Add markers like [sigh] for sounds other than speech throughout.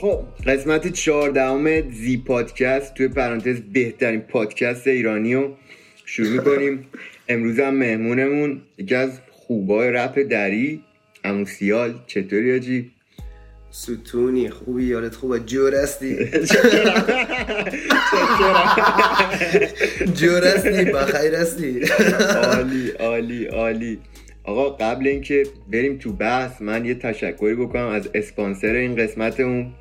خب قسمت چهاردهم زی پادکست توی پرانتز بهترین پادکست ایرانی رو شروع می‌کنیم. [laughs] امروز هم مهمونمون یکی از خوبای رپ دری اموسیال چطوری آجی؟ ستونی خوبی یادت خوبه؟ جور هستی؟ [laughs] [laughs] جور هستی؟ بخیر هستی؟ عالی عالی عالی. آقا قبل اینکه بریم تو بحث من یه تشکری بکنم از اسپانسر این قسمت اون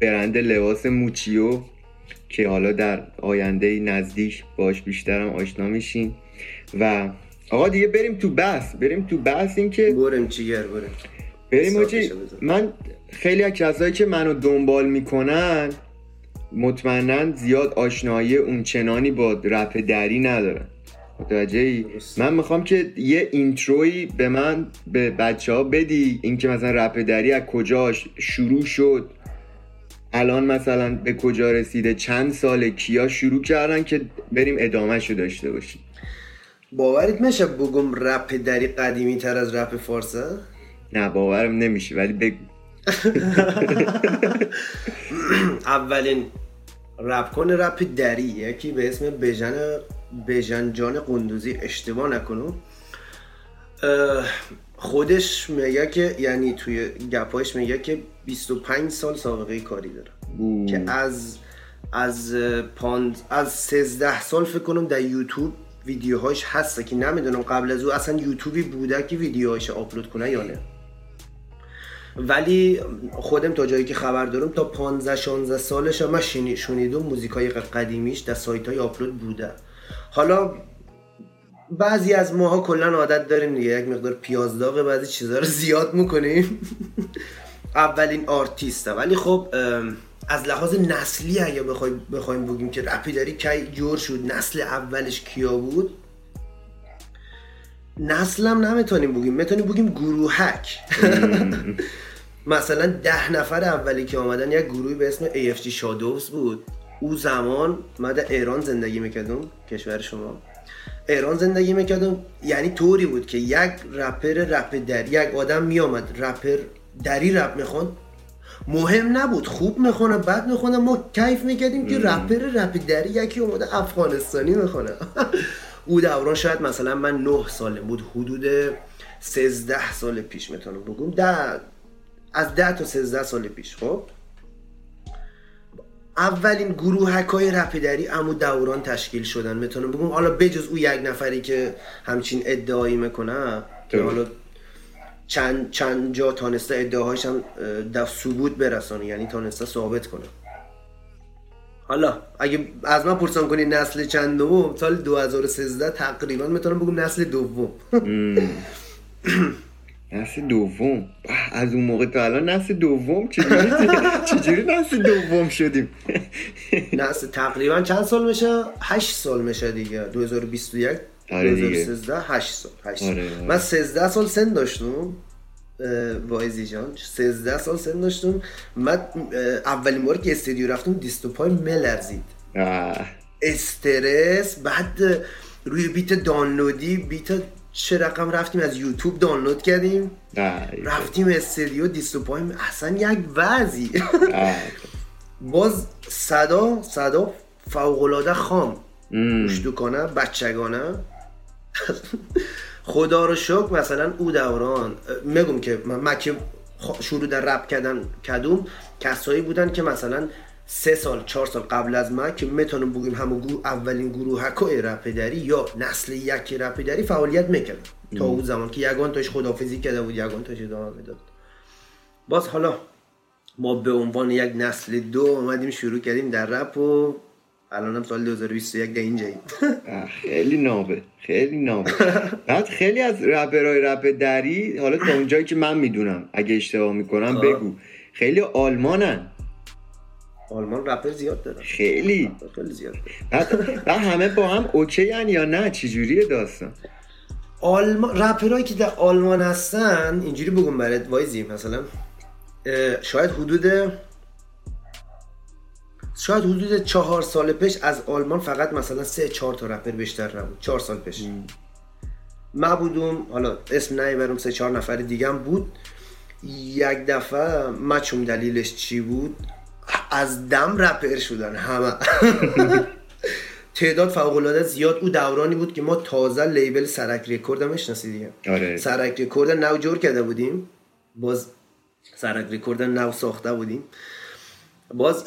برند لباس موچیو که حالا در آینده نزدیک باش بیشترم آشنا میشین. و آقا دیگه بریم تو بحث بریم تو بحث این که بریم چیگر بریم. بریم. من خیلی از کسایی که منو دنبال می‌کنن مطمئنا زیاد آشنایی اونچنانی با رپ دری ندارن. متوجه. من می‌خوام که یه اینتروی به من به بچه ها بدی اینکه مثلا رپ دری از کجا شروع شد. الان مثلا به کجا رسیده؟ چند سال کیا شروع کردن که بریم ادامهشو داشته باشیم؟ باورت میشه بگم رپ دری قدیمی تر از رپ فارسه؟ نه باورم نمیشه ولی بگو. [laughs] اولین رپ کن رپ دری یکی به اسم بژن بژن جان قندوزی اشتباه نکنم. خودش میگه که یعنی توی گپایش میگه که 25 سال سابقه کاری داره. که از از پاند از 13 سال فکر کنم در یوتیوب ویدیوهاش هسته که نمی‌دونم قبل از او اصلا یوتیوبی بوده که ویدیوهاش آپلود کنه یا نه. ولی خودم تا جایی که خبر دارم تا 15 16 سالش من شنی- شنیدم موزیکای قدیمیش در سایت های آپلود بوده. حالا بعضی از ماها کلا عادت داریم دیگه. یک مقدار پیازداغ بعضی چیزها رو زیاد می‌کنیم. [laughs] اولین آرتیسته ولی خب از لحاظ نسلی اگه بخوایم بخوایم بگیم که رپی داری کی جور شد؟ نسل اولش کیا بود؟ نسلم نمی‌تونیم بگیم. می‌تونیم بگیم گروهک. [laughs] مثلا ده نفر اولی که آمدن یک گروهی به اسم AFG شادوز بود. او زمان من در ایران زندگی می‌کردم کشور شما. ایران زندگی می‌کردم یعنی طوری بود که یک رپر رپ در یک آدم میامد رپر دری رپ می‌خوان مهم نبود خوب می‌خونه بد می‌خونه ما کیف می‌کردیم که رپر رپ دری یکی اومده افغانستانی می‌خونه. [laughs] او دوران شاید مثلا من نه ساله بود حدود 13 سال پیش می‌تونم بگم. ده از 10 تا 13 سال پیش خب؟ اولین گروهک های رپیدری امو دوران تشکیل شدن. می‌تونم بگم حالا بجز او یک نفری که همچین ادعایی می‌کنه که. حالا چند چند جا تانسته ادعاهاش هم در ثبوت برسانه یعنی تانسته ثابت کنه. حالا اگه از من پرسان کنی نسل چندم سال 2013 تقریبا می‌تونم بگم نسل دوم. [laughs] نسل دوم؟ از اون موقع تا الان نسل دوم چجوری [laughs] چجوری نسل دوم شدیم؟ [laughs] نسل تقریبا چند سال میشه؟ 8 سال میشه دیگه. 2021 آره دیگه. 2013 8 سال 8 سال. آره، آره. من 13 سال سن داشتم وایزی جان. 13 سال سن داشتم. من اولین بار که استودیو رفتم دیست و پای ملرزید استرس بعد روی بیت دانلودی بیت چه رقم رفتیم از یوتیوب دانلود کردیم؟ رفتیم استودیو دیست و پای اصلا یک وضعی. باز صدا صدا فوقلاده خام. ام. مشتوکانه بچگانه. خدا رو شکر مثلا او دوران میگم که من, من که خ- شروع در رپ کردن کدوم کسایی بودن که مثلا سه سال چهار سال قبل از من که می‌تونم بگیم همون گروه اولین گروه های رپ دری یا نسل یک رپ دری فعالیت می‌کرد تا اون زمان که یگان تاش خدافزی کرده بود یگان تاش ادامه می‌داد. باز حالا ما به عنوان یک نسل دو اومدیم شروع کردیم در رپ و الان هم سال 2021 در اینجاییم. آه، خیلی نابه خیلی نابه. بعد خیلی از رپرهای رپ دری حالا تا اونجایی که من می‌دونم اگه اشتباه می‌کنم. بگو. خیلی آلمانن. آلمان رپر زیاد داره خیلی. خیلی زیاد بعد, بعد همه با هم اوکی یا نه؟ چجوریه داستان؟ آلمان رپرهایی که در آلمان هستن اینجوری بگم برات وایزی مثلا شاید حدود شاید حدود چهار سال پیش از آلمان فقط مثلا سه چهار تا رپر بیشتر نبود. چهار سال پیش. من بودم حالا اسم نمی‌برم سه چهار نفر دیگه هم بود. یک دفعه مچوم دلیلش چی بود؟ از دم رپر شدن همه. [laughs] تعداد فوق العاده زیاد. او دورانی بود که ما تازه label سرک رکورد هم دیگه آره. سرک رکورد نو جور کرده بودیم. باز سرک رکورد نو ساخته بودیم. باز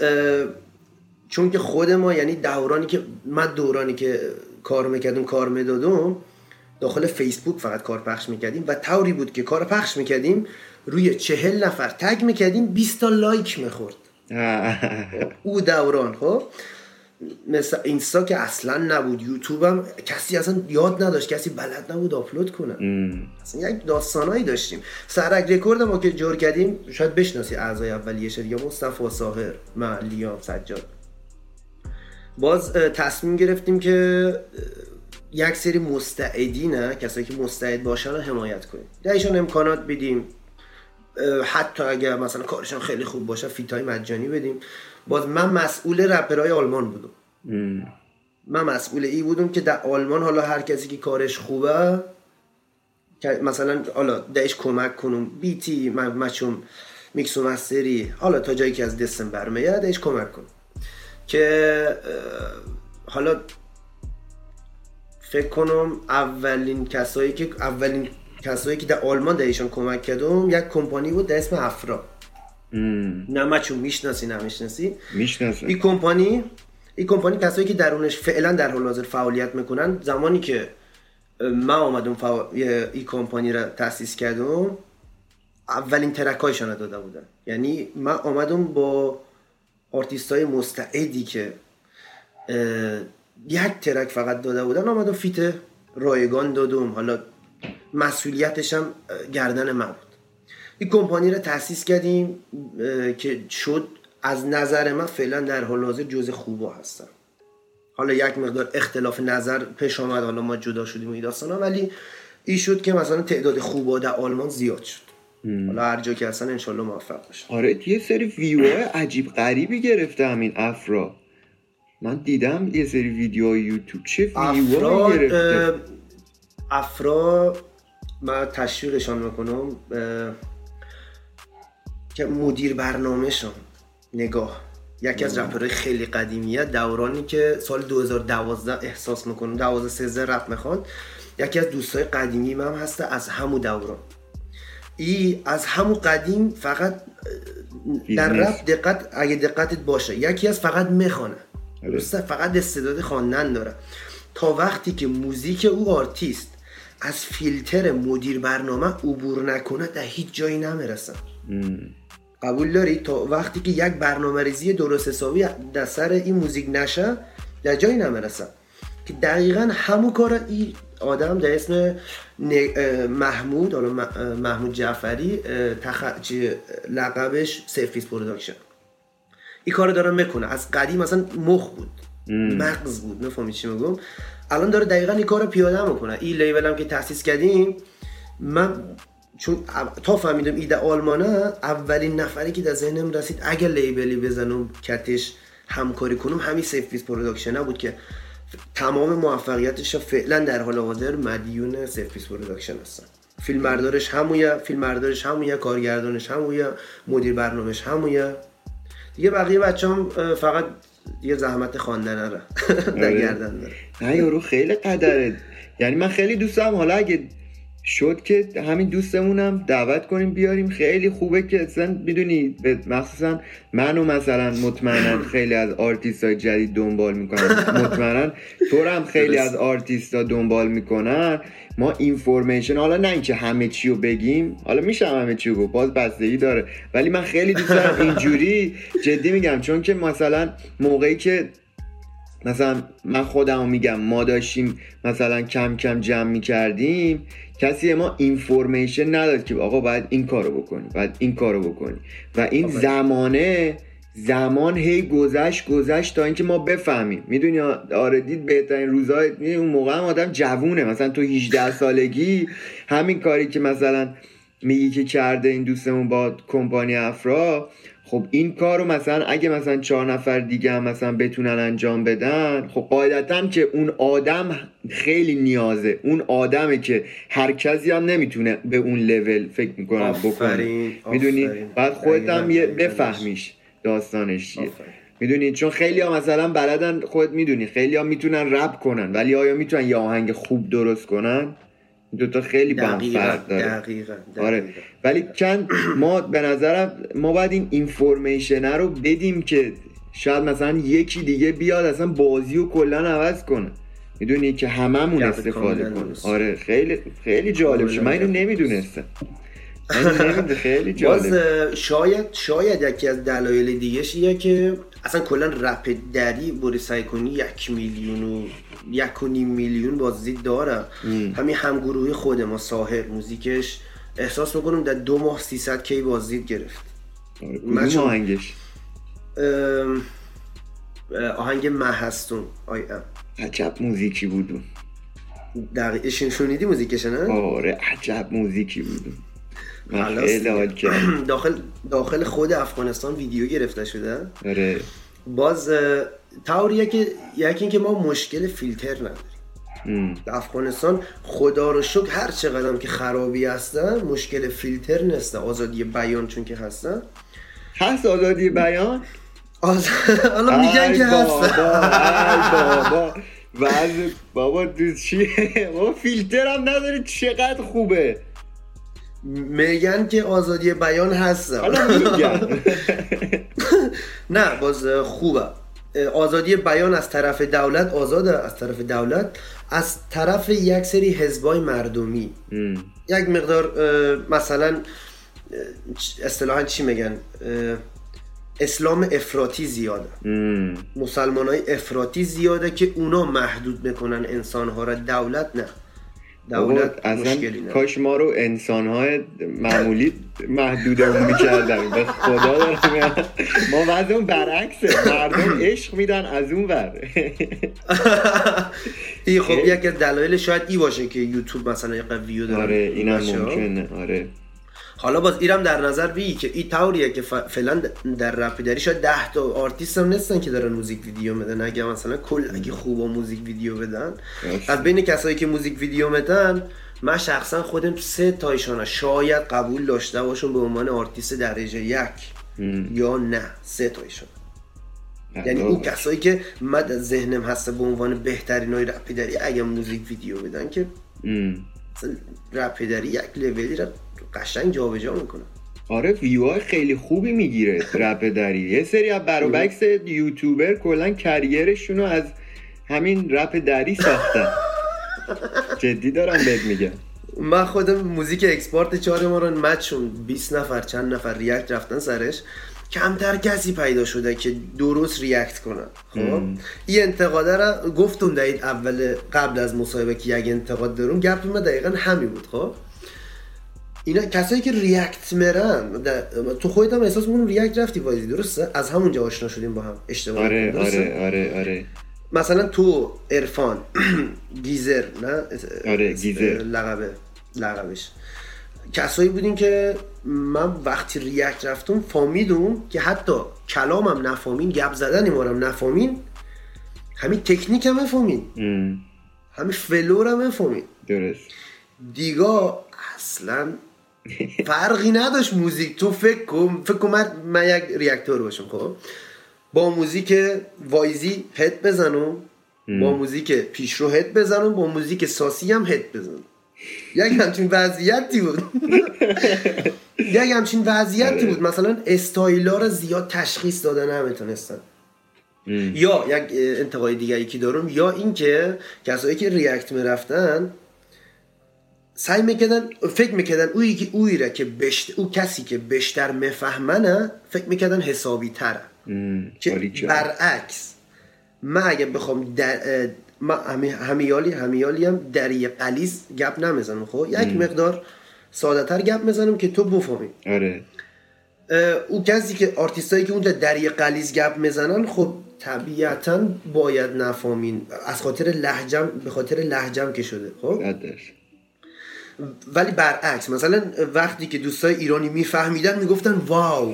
چون که خود ما یعنی دورانی که من دورانی که کار می‌کردم کار می‌دادم داخل فیسبوک فقط کار پخش می‌کردیم و طوری بود که کار پخش می‌کردیم روی چهل نفر tag می‌کردیم 20 تا like می‌خورد. او دوران خب؟ مثل اینستا که اصلا نبود یوتیوب هم کسی اصلا یاد نداشت کسی بلد نبود آپلود کنه. اصلا یک داستانایی داشتیم. سرک رکورد ما که جور کردیم شاید بشناسی اعضای اولیه دیگه مصطفی ساهر من لیام سجاد. باز تصمیم گرفتیم که یک سری مستعدینه کسایی که مستعد باشن رو حمایت کنیم. درشان امکانات بدیم. حتی اگر مثلا کارشان خیلی خوب باشه feat ای مجانی بدیم. باز من مسئول رپرهای آلمان بودم. من مسئول ای بودم که در آلمان حالا هر کسی که کارش خوبه مثلا حالا دهش کمک کنم. beat ی من مچم میکس و master ی حالا تا جایی که از دستم برمیاد دهش کمک کنم. که حالا فکر کنم اولین کسایی که اولین کسایی که در آلمان دهشان کمک کردم یک کمپانی بود در اسم افرا. نه مچون می‌شناسی نمی‌شناسی می‌شناسم این کمپانی این کمپانی کسایی که درونش فعلا در حال حاضر فعالیت می‌کنن زمانی که من آمدم فعا... یه- این کمپانی را تاسیس کردم اولین ترکایشان رو داده بودن. یعنی من آمدم با آرتیست های مستعدی که یک track فقط داده بودن آمدم feat رایگان دادم حالا مسئولیتش هم گردن من بود. این کمپانی رو تاسیس کردیم که شد از نظر من فعلا در حال حاضر جز خوبا هستن حالا یک مقدار اختلاف نظر پیش آمد حالا ما جدا شدیم و این ولی این شد که مثلا تعداد خوبا در آلمان زیاد شد. حالا هر جا که هستن انشالله موفق باشن. آره یه سری ویو عجیب غریبی گرفته همین افرا. من دیدم یه سری ویدیو یوتیوب. چه ویو افرا گرفته؟ افرا من تشویقشان می‌کنم که مدیر برنامهشون نگاه. یکی از رپرهای خیلی قدیمیه دورانی که سال 2012 احساس می‌کنم 12 13 رپ می‌خوان. یکی از دوستای قدیمی من هسته از همو دوران. ای از همو قدیم فقط در. رپ دقت اگه دقتت باشه یکی از فقط می‌خوانه آره. درسته فقط استعداد خواندن داره. تا وقتی که موزیک او آرتیست. از فیلتر مدیر برنامه عبور نکنه در هیچ جایی نمی‌رسه قبول داری؟ تا وقتی که یک برنامه ریزی درست حسابی در سر این موزیک نشه در جایی نمی‌رسه که دقیقا همون کار این آدم در اسم محمود حالا محمود جعفری تخ... لقبش سیفیس پروداکشن این کار داره می‌کنه. از قدیم مثلا مخ بود. مغز بود. نفهمی چی میگم؟ الان داره دقیقا این کار رو پیاده می‌کنه. این لیبل هم که تاسیس کردیم من چون تا فهمیدم ایده آلمانه اولین نفری که در ذهنم رسید اگه لیبلی بزنم کتش همکاری کنم همین سیف پیس پروداکشن بود که تمام موفقیتش فعلا در حال حاضر مدیون سیف پیس پروداکشن هستن. فیلم بردارش همویه فیلم بردارش همویه کارگردانش همویه مدیر برنامهش همویه. دیگه بقیه بچه هم فقط یه زحمت خواندن رو در آره. گردن داره. نه یارو خیلی قدره. یعنی من خیلی دوست دارم حالا اگه شد که همین دوستمونم دعوت کنیم بیاریم. خیلی خوبه که اصلا می‌دونی مخصوصا منو مثلا مطمئنا خیلی از آرتیست های جدید دنبال می‌کنن. مطمئنا تو هم خیلی. از آرتیست ها دنبال می‌کنن. ما information حالا نه اینکه همه چی رو بگیم حالا میشه همه چی رو باز بستگی داره. ولی من خیلی دوست دارم اینجوری جدی میگم چون که مثلا موقعی که مثلا من خودم میگم ما داشتیم مثلا کم کم جمع می‌کردیم کسی ما information نداد که آقا باید این کارو بکنی باید این کارو بکنی. و این آفرین. زمانه زمان هی گذشت گذشت تا اینکه ما بفهمیم. می‌دونی آره دید بهترین روزهای می‌دونی اون موقع هم آدم جوونه. مثلا تو 18 سالگی همین کاری که مثلا میگی که کرده این دوستمون با کمپانی افرا خب این کار رو مثلا اگه مثلا چهار نفر دیگه هم مثلا بتونن انجام بدن خب قاعدتا که اون آدم خیلی نیازه اون آدمه که هر کسی هم نمی‌تونه به اون لول فکر می‌کنم بکنه می‌دونی. بعد خودت هم. بفهمیش داستانش چیه. می‌دونی چون خیلی ها مثلا بلدن خودت می‌دونی خیلی ها می‌تونن رپ کنن ولی آیا می‌تونن یه آهنگ خوب درست کنن دوتا خیلی با فرق داره دقیقا آره دقیقاً. ولی چند ما به نظرم ما باید این اینفورمیشن رو بدیم که شاید مثلا یکی دیگه بیاد اصلا بازی رو کلا عوض کنه می‌دونی که هممون استفاده کنیم. آره خیلی خیلی جالب شد من اینو نمی‌دونستم. خیلی باز جالب. اه، شاید شاید یکی از دلایل دیگهش اینه که اصلا کلا رپ دری بری سعی کنی یک میلیون و یک و نیم میلیون بازدید داره. همین همگروهی خود ما ساهر موزیکش احساس می‌کنم در دو ماه 300 کی بازدید گرفت. آره، چون- آهنگش؟ آهنگ مه هستون آی ام عجب موزیکی بود اون. دقیقه شنیدی موزیکش نه؟ آره عجب موزیکی بود [clears throat] داخل داخل خود افغانستان ویدیو گرفته شده. آره. باز طوریه که یکی اینکه ما مشکل فیلتر نداریم. افغانستان خدا رو شکر هر چقدر که خرابی هستن مشکل فیلتر نیست آزادی بیان چون که هستن. هست آزادی بیان. حالا [laughs] میگن که بابا ای بابا. بابا تو چیه؟ بابا فیلتر هم نداری چقدر خوبه؟ میگن که آزادی بیان میگم [laughs] نه باز خوبه. آزادی بیان از طرف دولت آزاده از طرف دولت از طرف یک سری حزبای مردمی. یک مقدار مثلا اصطلاحا چی میگن؟ اسلام افراطی زیاده. مسلمان های افراطی زیاده که اونا محدود می‌کنن انسان ها را دولت نه. دولت اصلا کاش ما رو انسان های معمولی محدودمون می‌کردن. به خدا دارم. ما وضعمون برعکسه. مردم عشق میدن از اون ور. [laughs] این خب خیلی. یک از دلایل شاید ای باشه که یوتیوب مثلا یک ویو داره آره اینم. ممکنه. آره. حالا باز ایرم در نظر بی که این طوریه که فعلا در رپ دری شاید 10 تا آرتیست هم نیستن که دارن موزیک ویدیو میدن. اگه مثلا کل اگه خوبا موزیک ویدیو بدن. از بین کسایی که موزیک ویدیو میدن من شخصا خودم سه تایشان شاید قبول داشته باشم به عنوان آرتیست درجه یک. ام. یا نه سه تایشان یعنی اون کسایی که من در ذهنم هسته به عنوان بهترین های رپ دری اگه موزیک ویدیو بدن که رپیدری یک لولی را قشنگ جابجا می‌کنه آره ویوهای خیلی خوبی می‌گیره. رپ دری. یه سری از بروبکس یوتیوبر کلا کریرشون رو از همین رپ دری ساختن. جدی دارم بهت میگم. من خودم موزیک اکسپورت چهار ما رو مچون 20 نفر چند نفر ریاکت رفتن سرش. کمتر کسی پیدا شده که درست ریاکت کنن خب؟ این انتقاده را گفتم در این اول قبل از مصاحبه که یک انتقاد دارم. گپ ما دقیقا همین بود. خب؟ اینا کسایی که ریاکت مرن در- تو خودت هم احساس می‌کنم ریاکت رفتی بازی درسته؟ از همونجا آشنا شدیم با هم اشتباه آره درسته؟ آره آره آره. مثلا تو ارفان [clears throat] گیزر نه؟ آره، گیزر. لقبه لقبش. کسایی بودیم که من وقتی ریاکت رفتم فامیدم که حتی کلامم نفامین گپ زدن مارم نفامین همین تکنیک هم نفامین ام. همین flow ر هم نفامین درست. دیگا اصلا فرقی نداشت موزیک. تو فکر کن فکر کن من, من یک reactor باشم خب؟ با موزیک وایزی head بزنم با موزیک پیشرو head بزنم با موزیک ساسی هم head بزنم یک همچین وضعیتی بود. [laughs] یک همچین وضعیتی بود. مثلا استایلا رو زیاد تشخیص دادن نمی‌تونستن. یا یک اه، انتقاد دیگری که دارم یا اینکه کسایی که ریاکت می‌رفتن سعی می‌کردن فکر می‌کردن اوی که اوی را که بشت او کسی که بیشتر میفهمنه فکر می‌کردن حسابی تره. که. برعکس من اگه بخوام در من همی- همیالی همیالی هم در یه قلیز گپ نمی‌زنم خب؟ یک مقدار ساده تر گپ می‌زنم که تو بفهمی. آره. او کسی که آرتیستایی که اون در یه قلیز گپ می‌زنن خب طبیعتا باید نفهمین. از خاطر لهجم به خاطر لهجم که شده خب. ولی برعکس مثلا وقتی که دوستای ایرانی میفهمیدن می‌گفتن واو. [laughs]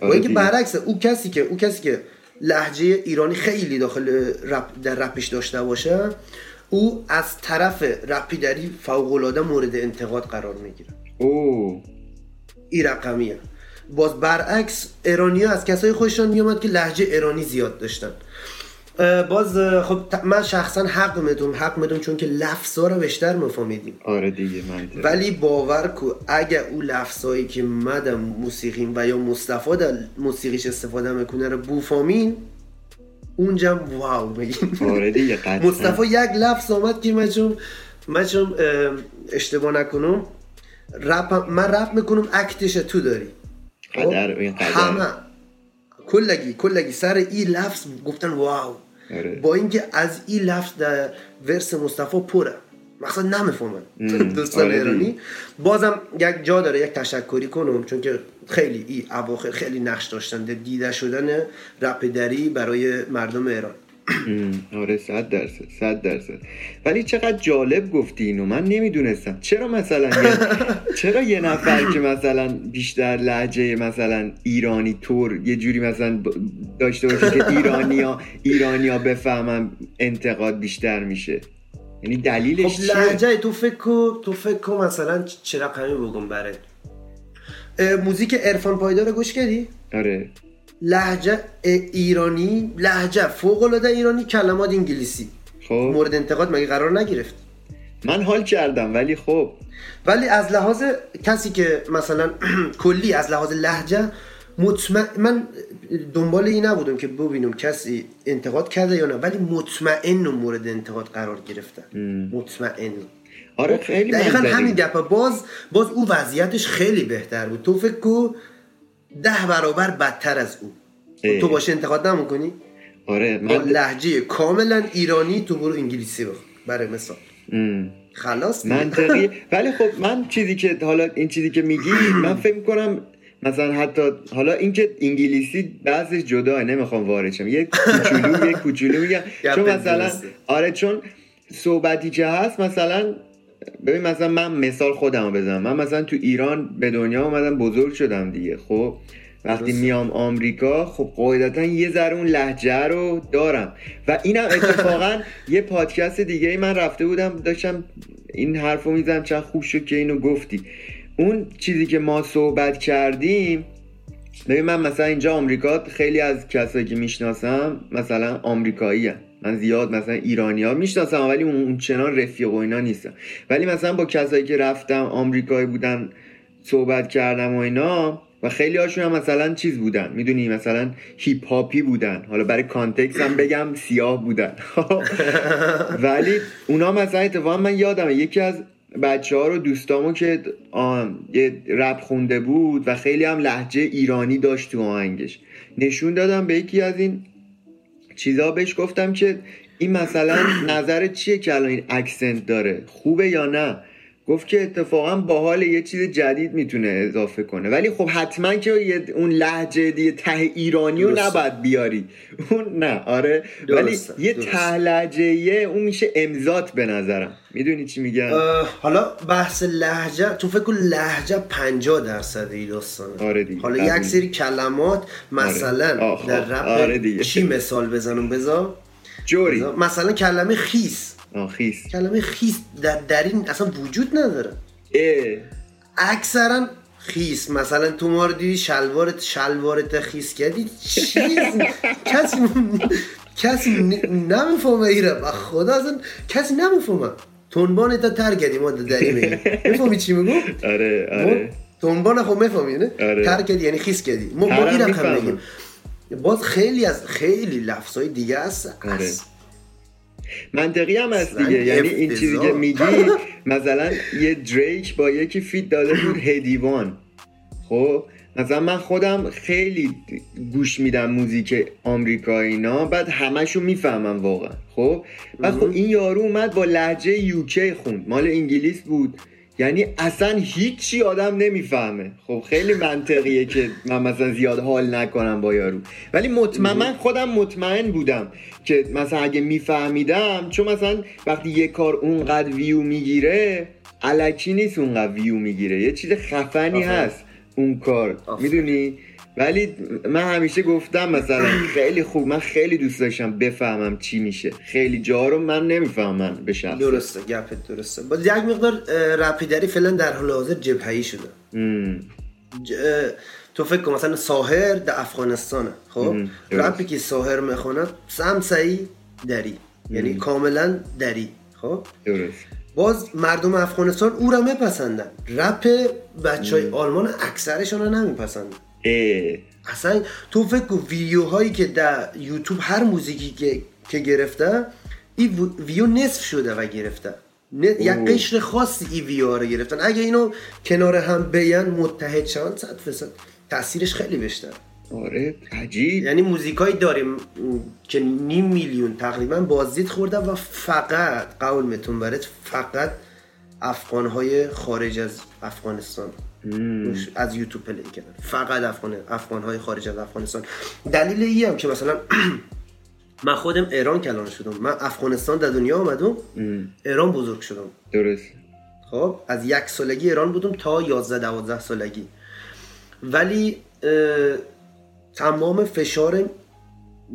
با آره اینکه. برعکس او کسی که او کسی که لحجه ایرانی خیلی داخل رپ در رپش داشته باشه او از طرف رپیدری فوق العاده مورد انتقاد قرار می‌گیره. او این رقمیه. باز برعکس ایرانی از کسای خوششان میومد که لحجه ایرانی زیاد داشتن. باز خب من شخصا حق میدم حق میدم چون که لفظا رو بیشتر مفهمیدیم آره دیگه منطقه ولی باور کو اگه او لفظایی که مدم موسیقیم و یا مصطفی در موسیقیش استفاده می‌کنه رو بوفامین اونجا واو بگیم آره دیگه [laughs] مصطفی یک لفظ آمد که من چون من چون اه، اشتباه نکنم. رپ من رپ می‌کنم اکتش تو داری. خب؟ قدر این قدر. همه. کلگی کلگی سر این لفظ گفتن واو. آره. با اینکه از این لفظ در ورس مصطفی پره. مقصد نمی‌فهمن [laughs] دوستان آره ایرانی. بازم یک جا داره یک تشکری کنم چون که خیلی این اواخر خیلی نقش داشتن دیده شدن رپدری برای مردم ایران. آره صد درصد صد درصد. ولی چقدر جالب گفتی اینو. من نمی‌دونستم. چرا مثلا یه... [laughs] چرا یه نفر که مثلا بیشتر لحجه مثلا ایرانی تور یه جوری مثلا داشته باشه که ایرانیا ایرانیا بفهمن انتقاد بیشتر میشه. یعنی دلیلش خب لحجه تو فکر تو فکر مثلا چه رقمی بگم برات موزیک عرفان پایدار گوش کردی؟ آره. لحجه ایرانی لحجه فوق العاده ایرانی کلمات انگلیسی. خب. مورد انتقاد مگه قرار نگرفت؟ من حال کردم ولی خب. ولی از لحاظ کسی که مثلا [clears throat] کلی از لحاظ لحجه مطمئن من دنبال این نبودم که ببینم کسی انتقاد کرده یا نه ولی مطمئن مورد انتقاد قرار گرفته. مطمئن. آره خیلی دقیقا. همین گپه باز باز او وضعیتش خیلی بهتر بود. تو فکر کو ده برابر بدتر از او اه. تو باشه انتقاد نمی‌کنی آره با من لحجه کاملا ایرانی تو برو انگلیسی بخون برای مثال ام. خلاص دیگه. منطقی ولی خب من چیزی که حالا این چیزی که میگی من فکر کنم مثلا حتی حالا اینکه انگلیسی بعضی جدا نمی‌خوام وارد شم یه کوچولو یه کوچولو میگم [laughs] چون مثلا. آره چون صحبتی که هست مثلا ببین مثلا من مثال خودم رو بزنم. من مثلا تو ایران به دنیا اومدم بزرگ شدم دیگه. خب وقتی. میام آمریکا خب قاعدتا یه ذره اون لحجه رو دارم. و اینم اتفاقا [laughs] یه پادکست دیگه ای من رفته بودم داشتم این حرف رو می‌زنم چند خوب شد که اینو گفتی. اون چیزی که ما صحبت کردیم ببین من مثلا اینجا آمریکا خیلی از کسایی که می‌شناسم مثلا آمریکایی من زیاد مثلا ایرانی ها می‌شناسم ولی اون چنان رفیق و اینا نیستم. ولی مثلا با کسایی که رفتم آمریکایی بودن صحبت کردم و اینا و خیلی هاشون هم مثلا چیز بودن. می‌دونی مثلا هیپ هاپی بودن. حالا برای context هم بگم سیاه بودن. [laughs] ولی اونا مثلا اتفاقا من یادمه یکی از بچه ها رو دوستامو که یه رپ خونده بود و خیلی هم لحجه ایرانی داشت تو آهنگش. نشون دادم به یکی از این چیزا بهش گفتم که این مثلا نظر چیه که الان این accent داره؟ خوبه یا نه؟ گفت که اتفاقا باحال یه چیز جدید می‌تونه اضافه کنه. ولی خب حتما که اون لحجه دیگه ته ایرانی رو. نباید بیاری. اون نه آره. درسته، ولی یه درسته. ته لحجه اون میشه امضات به نظرم. می‌دونی چی میگم؟ حالا بحث لحجه تو فکر کن لحجه 50 درصد داستانه. آره دیگه، حالا. یک سری کلمات مثلا آخ، در آخ، رپ آره. چی مثال بزنم؟ بذار. جوری. بذار. مثلا کلمه خیس. آخیست کلمه خیس در, در این اصلا وجود نداره. اکثرا خیس مثلا تو ما رو دیدی شلوارت شلوارت خیس کردی؟ چیز؟ کسی کسی نمی‌فهمه ایره و خدا اصلا کسی نمی‌فهمه. تنبان تا تر کردی ما میگی می‌فهمی چی میگو؟ آره آره. تنبان خب می‌فهمی نه؟ آره. تر کردی یعنی خیس کردی. ما ترم این رقم. میگیم. باز خیلی از خیلی لفظای دیگه هست آره. منطقی هم هست دیگه. یعنی این چیزی که. میگی [laughs] مثلا یه دریک با یکی فیت داده بود هدیوان خب مثلا من خودم خیلی گوش میدم موزیک آمریکایی اینا بعد همشو می‌فهمم واقعا. خب؟ و خب این یارو اومد با لحجه یوکی خوند. مال انگلیس بود. یعنی اصلا هیچی آدم نمی‌فهمه. خب خیلی منطقیه که من مثلا زیاد حال نکنم با یارو. ولی مطمئن من خودم مطمئن بودم که مثلا اگه میفهمیدم چون مثلا وقتی یه کار اونقدر ویو می‌گیره علکی نیست اونقدر ویو می‌گیره. یه چیز خفنی آفرین. هست اون کار. آفرین. می‌دونی؟ ولی من همیشه گفتم مثلا خیلی خوب من خیلی دوست داشتم بفهمم چی میشه. خیلی جا رو من نمی‌فهمم به شخص. درسته گپت درسته. با یک مقدار رپیدری فعلا در حال حاضر جبهه‌ای شده. ج- تو فکر کن مثلا ساهر در افغانستانه خب. رپی که ساهر می‌خونه سمسعی دری. یعنی کاملا دری خب؟ درست. باز مردم افغانستان او را میپسندن. رپ بچه های آلمان اکثرشون رو نمیپسندن. اصلا تو فکر کن ویدیوهایی که در یوتیوب هر موزیکی که, که گرفته این وی- ویو نصف شده و گرفته. یک قشر خاصی این ویو رو گرفتن. اگه اینو کنار هم بیان متحد شوند صد فیصد تاثیرش خیلی بیشتر. آره عجیب. یعنی موزیکایی داریم که نیم میلیون تقریبا بازدید خورده و فقط قول متون برات فقط افغان های خارج از افغانستان. از یوتیوب پلی کردن. فقط افغان افغان های خارج از افغانستان. دلیل ای هم که مثلا [clears throat] من خودم ایران کلان شدم. من افغانستان در دنیا آمدم. ایران بزرگ شدم. درست. خب از یک سالگی ایران بودم تا 11 12 سالگی. ولی تمام فشار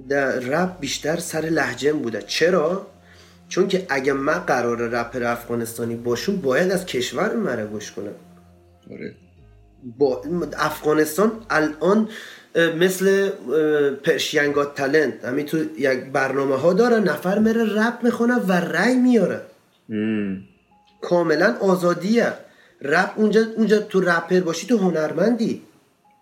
در رپ بیشتر سر لهجم بوده. چرا؟ چون که اگه من قرار رپر افغانستانی باشم باید از کشور مره گوش کنم. آره. با افغانستان الان مثل پرشینگات تلنت همین تو یک برنامه ها داره نفر میره رپ می‌خونه و رای میاره. ام. کاملا آزادیه. رپ اونجا اونجا تو رپر باشی تو هنرمندی.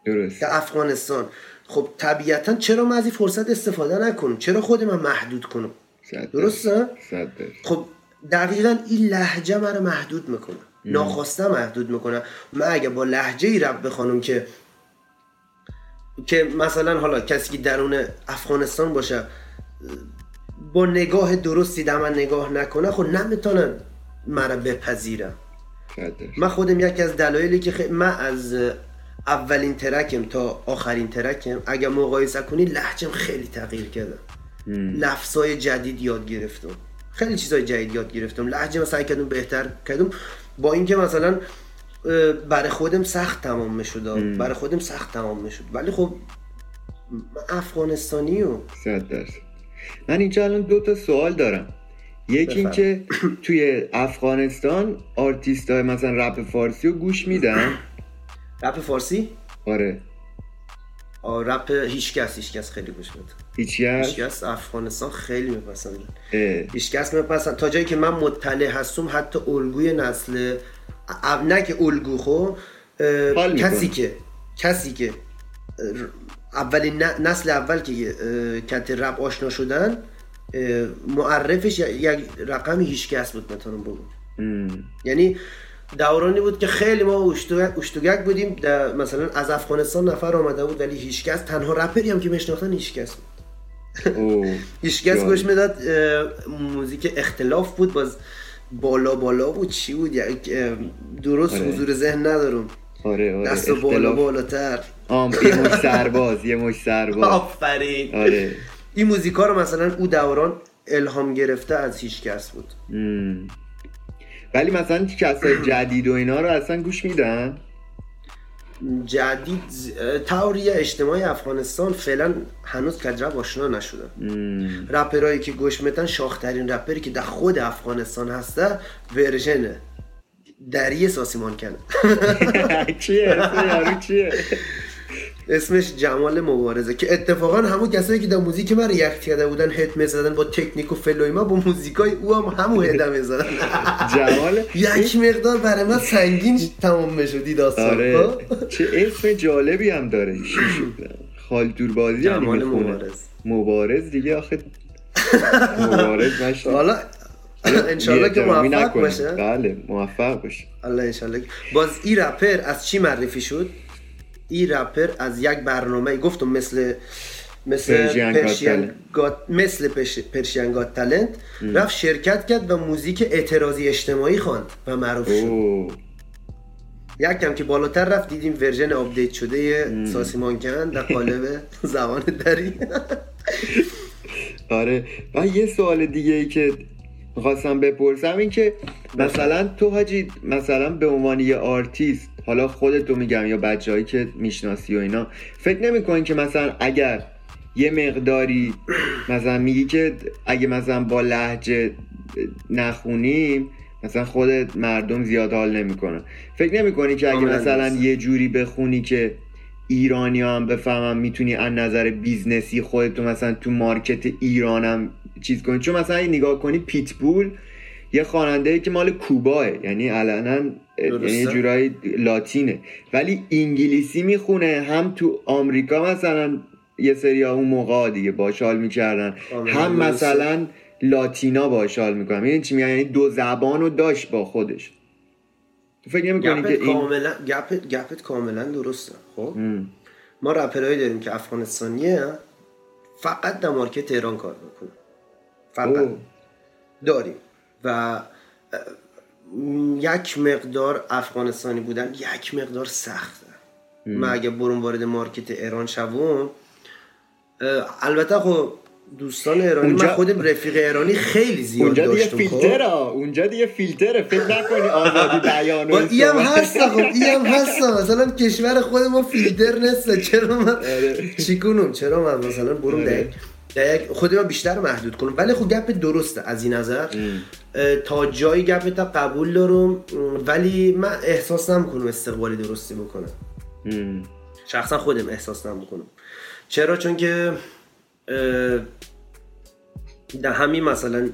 درست. در افغانستان. خب طبیعتا چرا من از این فرصت استفاده نکنم؟ چرا خود من محدود کنم؟ درسته. خب دقیقا این لحجه من محدود می‌کنه ناخواسته محدود می‌کنه. من اگه با لحجه ای رب بخوانم که که مثلا حالا کسی که درون افغانستان باشه با نگاه درستی در من نگاه نکنه خب نمی‌تونن مرا بپذیرم. من خودم یکی از دلایلی که خی... من از اولین ترکم تا آخرین ترکم اگر مقایسه کنی لحجم خیلی تغییر کرده. لفظای جدید یاد گرفتم. خیلی چیزای جدید یاد گرفتم. لحجه سعی کردم بهتر کردم. با اینکه مثلا برای خودم سخت تمام می‌شد. برای خودم سخت تمام می‌شد. ولی خب من افغانستانی و صد درصد. من اینجا الان دو تا سوال دارم. یکی این که توی افغانستان آرتیست های مثلا رپ فارسی رو گوش میدن؟ رپ فارسی؟ آره. رپ هیچکس هیچکس خیلی گوش میده هیچی هست هیچکس افغانستان خیلی میپسندن. هیچکس میپسند تا جایی که من مطلع هستم حتی الگوی نسل نه که الگو خو می‌کنه. کسی که کسی که اولین ن- نسل اول که کت رپ آشنا شدن معرفش یک رقم هیچکس بود می‌تونم بگم. یعنی دورانی بود که خیلی ما اشتوگک بودیم مثلا از افغانستان نفر آمده بود ولی هیچکس تنها رپری هم که میشناختن هیچکس بود هیچکس جالب. گوش می‌داد موزیک اختلاف بود باز بالا بالا بود. چی بود؟ اه، درست آره. حضور ذهن ندارم. آره آره دست بالا. بالاتر. آم یه مش سرباز یه مش سرباز. آفرین. آره. این موزیکا رو مثلا او دوران الهام گرفته از هیچکس بود. ام. ولی مثلا کسای [clears throat] جدید و اینا رو اصلا گوش میدن؟ جدید تئوری اجتماعی افغانستان فعلا هنوز کدرب آشنا نشدن ام. رپرایی که گوش میدن شاخترین رپری که در خود افغانستان هسته ورژنه دری ساسیمان کنه [laughs] چیه چیه؟ [laughs] اسمش جمال مبارزه که اتفاقا همون کسایی که در موزیک من ریاکت کرده بودن هت می‌زدن با تکنیک و فلویما با موزیکای او هم همون هدم می‌زدن جمال؟ یک مقدار برای من سنگین تمام می‌شدی داستان آره؟ چه اسم جالبی هم داره خالدور بازی هم جمال مبارز. مبارز دیگه آخه مبارز نشه حالا انشالله که موفق. باشه. بله موفق باشه. الله انشالله باز این رپر از چی معرفی شد؟ این رپر از یک برنامه گفتم مثل مثل پرشین. گات مثل پرش- پرشین گات تالنت رفت شرکت کرد و موزیک اعتراضی اجتماعی خواند و معروف شد. یک کم که بالاتر رفت دیدیم version update شده ساسی مانکن در قالب [laughs] زبان دری. آره. و یه سوال دیگه ای که می‌خواستم بپرسم این که مثلا تو حاجی مثلا به عنوان یه آرتیست حالا خودتو میگم یا بچههایی که می‌شناسی و اینا فکر نمی‌کنی که مثلا اگر یه مقداری مثلا میگی که اگه مثلا با لحجه نخونیم مثلا خود مردم زیاد حال نمی‌کنن فکر نمی‌کنی که اگه مثلا. یه جوری بخونی که ایرانی هم بفهمم می‌تونی از نظر business ی خودتو مثلا تو market ایرانم چیز کنی. چون مثلا اگه نگاه کنی پیتبول یه خواننده ای که مال کوباه یعنی علنا. یعنی یه جورایی لاتینه. ولی انگلیسی می‌خونه هم تو آمریکا مثلا یه سری اون موقع دیگه باهاش حال می‌کردن. هم. مثلا لاتینا باشال می‌کنن. می‌دونی چی میگن؟ یعنی دو زبان رو داشت با خودش. تو فکر نمی‌کنی که این کاملا گپت گپت کاملا درسته. خب. ما رپرهایی داریم که افغانستانیه فقط در مارکت تهران کار می‌کنن فقط. اوه. داریم. و یک مقدار افغانستانی بودن یک مقدار سخته. من اگه برون وارد مارکت ایران شوم البته خب دوستان ایرانی اونجا- من خودم رفیق ایرانی خیلی زیاد اونجا دیگه خب؟ فیلتره اونجا دیگه فیلتره فکر نکنی آزادی بیان و این ای هم. هست خب ای هم هست مثلا کشور خود ما فیلتر نیست چرا من آره. چی کنم؟ چرا من مثلا برم آره. یک- در یک خود من بیشتر محدود کنم. ولی خب گپ درسته از این نظر. تا جایی گپ تا قبول دارم ولی من احساس نمی‌کنم استقبالی درستی بکنم. شخصا خودم احساس نمی‌کنم. چرا؟ چون که در همین مثلا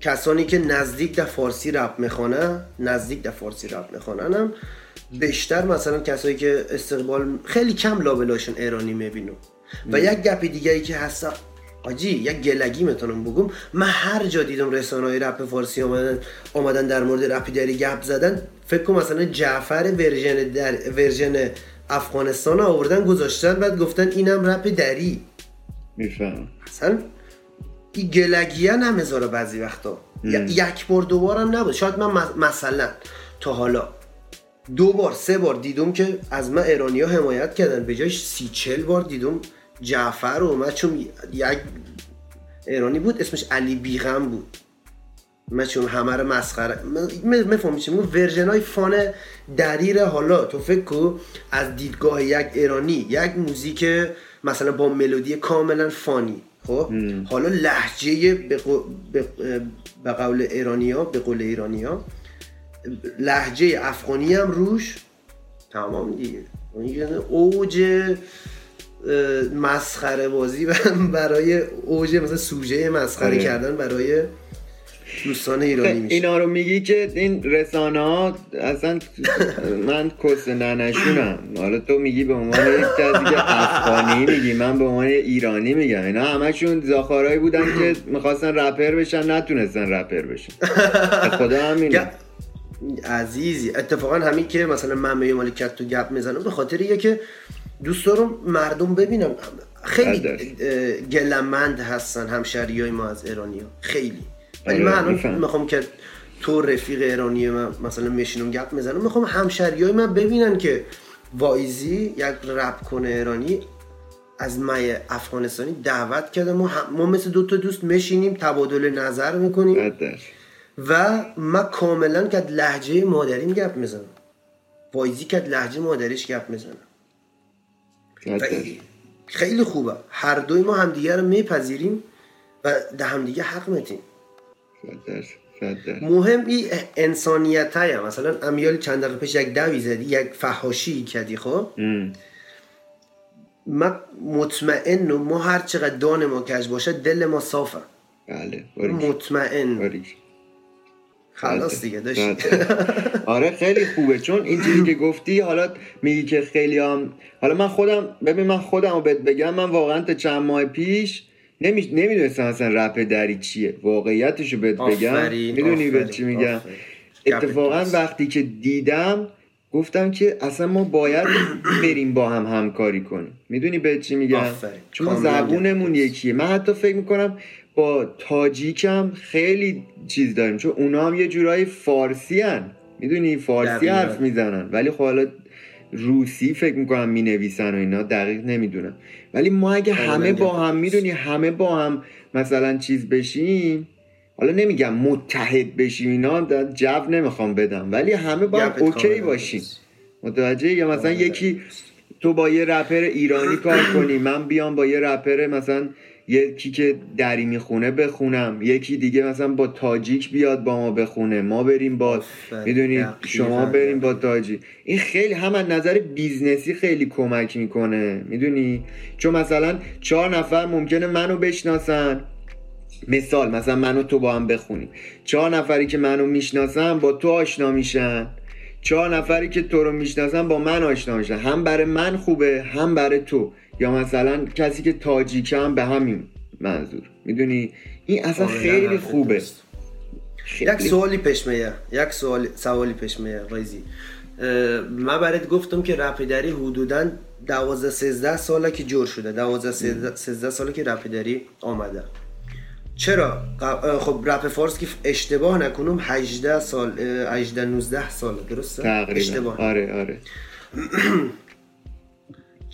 کسانی که نزدیک در فارسی رپ می‌خوانن نزدیک در فارسی رپ می‌خوانن هم بیشتر مثلا کسایی که استقبال خیلی کم لابلاشون ایرانی می‌بینم. و یک گپ دیگه ای که هست آجی یک گلگی می‌تونم بگم. من هر جا دیدم رسانه های رپ فارسی آمدن آمدن در مورد رپ دری گپ زدن فکر کنم مثلا جعفر version در version افغانستان آوردن گذاشتن بعد گفتن اینم رپ دری. میفهم اصلا این گلگیه نمی‌ذاره بعضی وقتا. ی- یک بار دو بار هم نبود. شاید من مثلا تا حالا. دو بار سه بار دیدم که از من ایرانی ها حمایت کردن. به جایش سی چل بار دیدم جعفر و من چون یک ایرانی بود اسمش علی بیغم بود. من چون همه رو مسخره می‌فهمی چی؟ میگم ورژن های فان دریر حالا تو فکر کو از دیدگاه یک ایرانی یک موزیک مثلا با ملودی کاملا فانی خب؟ حالا لحجه به, قو- به, به قول ایرانی ها به قول ایرانی ها لحجه افغانی هم روش تمام دیگه. یه اوج مسخره بازی [laughs] برای اوج مثلا سوژه مسخره آره. کردن برای دوستان ایرانی میشه اینا رو میگی که این رسانه ها اصلا من کس ننشونم. حالا تو میگی به عنوان یک کسی که افغانی میگی من به عنوان ایرانی میگم. اینا همشون زاخارایی بودن که می‌خواستن رپر بشن نتونستن رپر بشن. خدا همینه عزیزی اتفاقا همین که مثلا من به مالکت تو گپ می‌زنم به خاطر یه که دوست دارم مردم ببینم. خیلی گلمند هستن همشهری های ما از ایرانی ها خیلی. ولی آره، من الان. می‌خوام که تو رفیق ایرانی من مثلا میشینم گپ می‌زنم می‌خوام همشهری های من ببینن که وایزی یک رپ کنه ایرانی از مای افغانستانی دعوت کرده ما, هم- ما مثل دو تا دوست میشینیم تبادل نظر می‌کنیم. و من کاملا که لحجه مادریم گپ می‌زنم وایزی که لحجه مادریش گپ می‌زنم خیلی خوبه هر دوی ما همدیگه رو میپذیریم و ده همدیگه حق میتیم. مهم این انسانیت های مثلا امیال چند دقیقه پیش یک دوی زدی یک فحاشی کردی خب. من مطمئن و ما هر چقدر دان ما کج باشه دل ما صافه بله. مطمئن باریک. خلاص دیگه داشتی بله. آره خیلی خوبه چون اینجوری که گفتی حالا میگی که خیلی هم حالا من خودم ببین من خودم رو بهت بگم من واقعا تا چند ماه پیش نمی... نمی‌دونستم اصلا رپ دری چیه. واقعیتش رو بهت بگم. می‌دونی به چی میگم. اتفاقا. وقتی که دیدم گفتم که اصلا ما باید بریم با هم همکاری کنیم. می‌دونی به چی میگم. چون زبونمون. یکیه. من حتی فکر می‌کنم با تاجیکم خیلی چیز داریم. چون اونا هم یه جورایی فارسی هن. می‌دونی؟ فارسی. حرف می‌زنن. ولی خب حالا روسی فکر می‌کنم می‌نویسن و اینا. دقیق نمی‌دونم. ولی ما اگه کاملا همه با. هم می‌دونی همه با هم مثلا چیز بشیم حالا نمیگم متحد بشیم اینا جو نمی‌خوام بدم ولی همه باید گپت اوکی باشیم. متوجه یا مثلا یکی تو با یه رپر ایرانی کار [clears throat] کنی من بیام با یه رپر مثلا یکی که دری می‌خونه بخونم یکی دیگه مثلا با تاجیک بیاد با ما بخونه ما بریم با. می‌دونی. شما بریم با تاجیک. این خیلی هم از نظر business ی خیلی کمک می‌کنه می‌دونی؟ چون مثلا چهار نفر ممکنه منو بشناسن. مثال مثلا منو تو با هم بخونیم چهار نفری که منو می‌شناسن با تو آشنا میشن. چهار نفری که تو رو می‌شناسن با من آشنا میشن. هم برای من خوبه هم برای تو. یا مثلا کسی که تاجیکه هم به همین منظور. می‌دونی؟ این اصلا کاملا خیلی حرفت خوبه. یک سوالی پیش میه یک سوال سوالی پیش میه رایزی من برات گفتم که رپیدری حدودا 12 13 ساله که جور شده. 12 13 13 ساله که رپیدری آمده. چرا؟ خب رپ فارس که اشتباه نکنم 18 سال اه، 18 19 ساله. درسته؟ تقریبا. اشتباه. آره آره. [clears throat] [clears throat]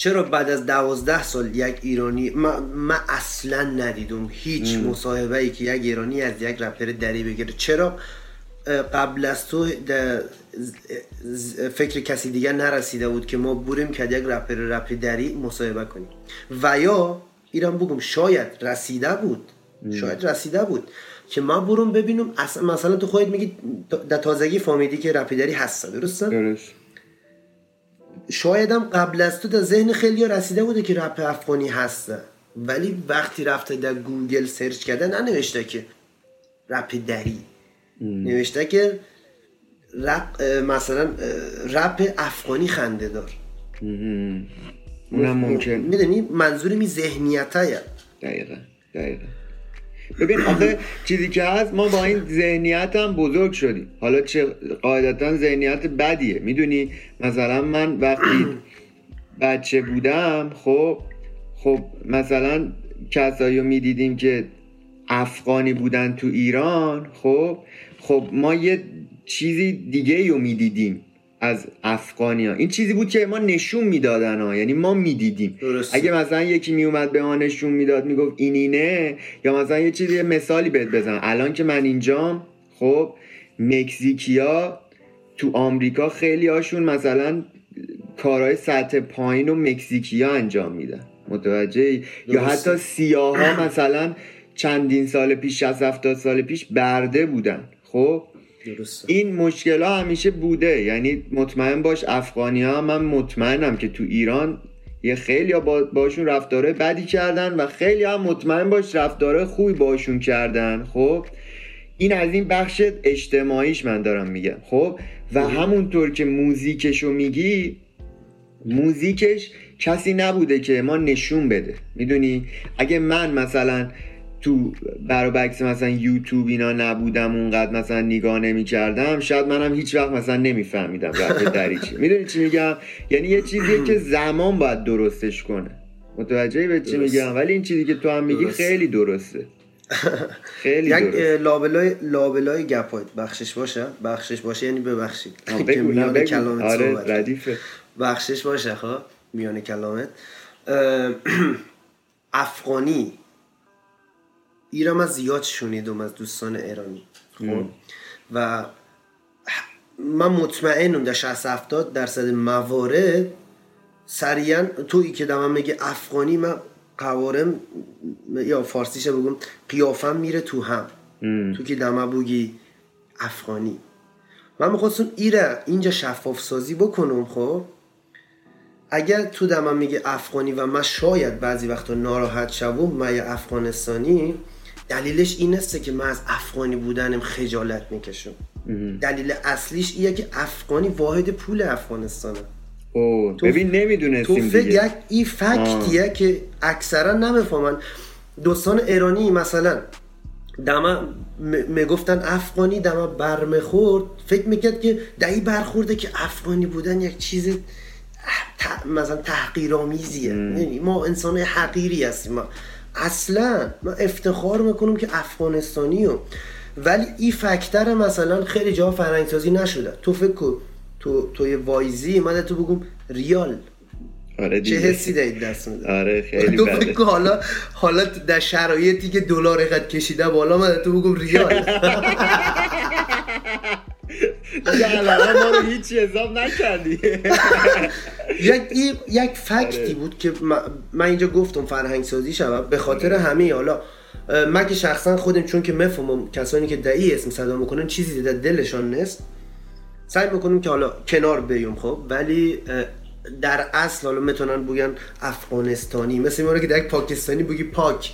چرا بعد از دوازده سال یک ایرانی من, من اصلا ندیدم هیچ مصاحبه ای که یک ایرانی از یک رپر دری بگیره. چرا؟ قبل از تو فکر کسی دیگه نرسیده بود که ما بریم که یک رپر رپ دری مصاحبه کنیم. و یا ایران بگم شاید رسیده بود. شاید رسیده بود که ما برم ببینم اصلا مثلا تو خودت میگی در تازگی فهمیدی که رپ دری هست درسته؟ درست. شایدم قبل از تو در ذهن خیلی رسیده بوده که رپ افغانی هسته ولی وقتی رفته در گوگل search کرده ننوشته که رپ دری. نوشته که رپ مثلا رپ افغانی خنده دار. اونم ممکن. می‌دونی؟ منظور می ذهنیته دقیقا دقیقا. ببین آخه چیزی که هست ما با این ذهنیت هم بزرگ شدیم. حالا چه قاعدتا ذهنیت بدیه. می‌دونی؟ مثلا من وقتی بچه بودم خب خب مثلا کسایی رو می‌دیدیم که افغانی بودن تو ایران خب خب ما یه چیزی دیگه رو می‌دیدیم. از افغانی ها. این چیزی بود که ما نشون می‌دادن ها. یعنی ما می‌دیدیم. اگه مثلا یکی میومد به ما نشون می‌داد می‌گفت این اینه یا مثلا یه چیزی مثالی بهت بزن الان که من اینجام خب مکزیکیا تو آمریکا خیلی هاشون مثلا کارهای سطح پایین و مکزیکیا انجام میدن. متوجه یا. حتی سیاه ها مثلا چندین سال پیش 60 70 سال پیش برده بودن. خب؟ درسته. این مشکل ها همیشه بوده. یعنی مطمئن باش افغانی ها من مطمئنم که تو ایران یه خیلی با باشون رفتاره بدی کردن و خیلی هم مطمئن باش رفتاره خوبی باشون کردن. خب؟ این از این بخش اجتماعیش من دارم میگم. خب؟ و همونطور که موزیکشو میگی موزیکش کسی نبوده که ما نشون بده. می‌دونی؟ اگه من مثلا تو برابکس مثلا یوتیوب اینا نبودم اونقدر مثلا نگاه نمی کردم شاید منم هیچ وقت مثلا نمیفهمیدم رفت دری چی. می‌دونی چی میگم؟ یعنی یه چیزیه که زمان باید درستش کنه. متوجهی به چی درست. میگم؟ ولی این چیزی که تو هم میگی درست. خیلی درسته. خیلی اه، لابلای لابلای گپایت بخشش باشه. بخشش باشه یعنی ببخشید. که میان کلامت آره. ردیفه. بخشش باشه خب. میان کلامت. [clears throat] افغانی ایران من زیاد شنیدم از دوستان ایرانی. خب. و من مطمئنم در 60 70 درصد موارد سریعا تویی که دارم میگه افغانی من قوارم یا فارسیش بگم قیافم میره تو هم. تو که دمه بگی افغانی. من می‌خواستم ایره اینجا شفاف سازی بکنم خب. اگر تو دمم میگه افغانی و من شاید بعضی وقتا ناراحت شوم من افغانستانی دلیلش این است که من از افغانی بودنم خجالت می‌کشم. دلیل اصلیش ایه که افغانی واحد پول افغانستانه. تو- ببین تو نمی‌دونستیم فکر دیگه. یک این فکتیه که اکثرا نمی‌فهمن. دوستان ایرانی مثلا دما می‌گفتن افغانی دما برمخورد فکر می‌کرد که دهی برخورده که افغانی بودن یک چیز مثلا تحقیرآمیزیه. یعنی ما انسان حقیری هستیم. ما اصلا من افتخار می‌کنم که افغانستانی هم. ولی این فکتر مثلا خیلی جا فرهنگسازی نشده. تو فکر کن تو توی وایزی من تو بگم ریال. آره چه. حسی دارید دست میده آره خیلی تو فکر کن حالا حالا در شرایطی که دلار قد کشیده بالا من تو بگم ریال. [laughs] ما رو هیچ حساب نکردی. [laughs] یک یک فکتی آره. بود که من- اینجا گفتم فرهنگ سازی شود. به خاطر همه حالا من که شخصا خودم چون که مفهمم کسانی که دعی اسم صدا می‌کنن چیزی در دلشان نیست. سعی می‌کنیم که حالا کنار بیوم خب. ولی در اصل حالا می‌تونن بگن افغانستانی. مثل میمونه که در یک پاکستانی بگی پاک.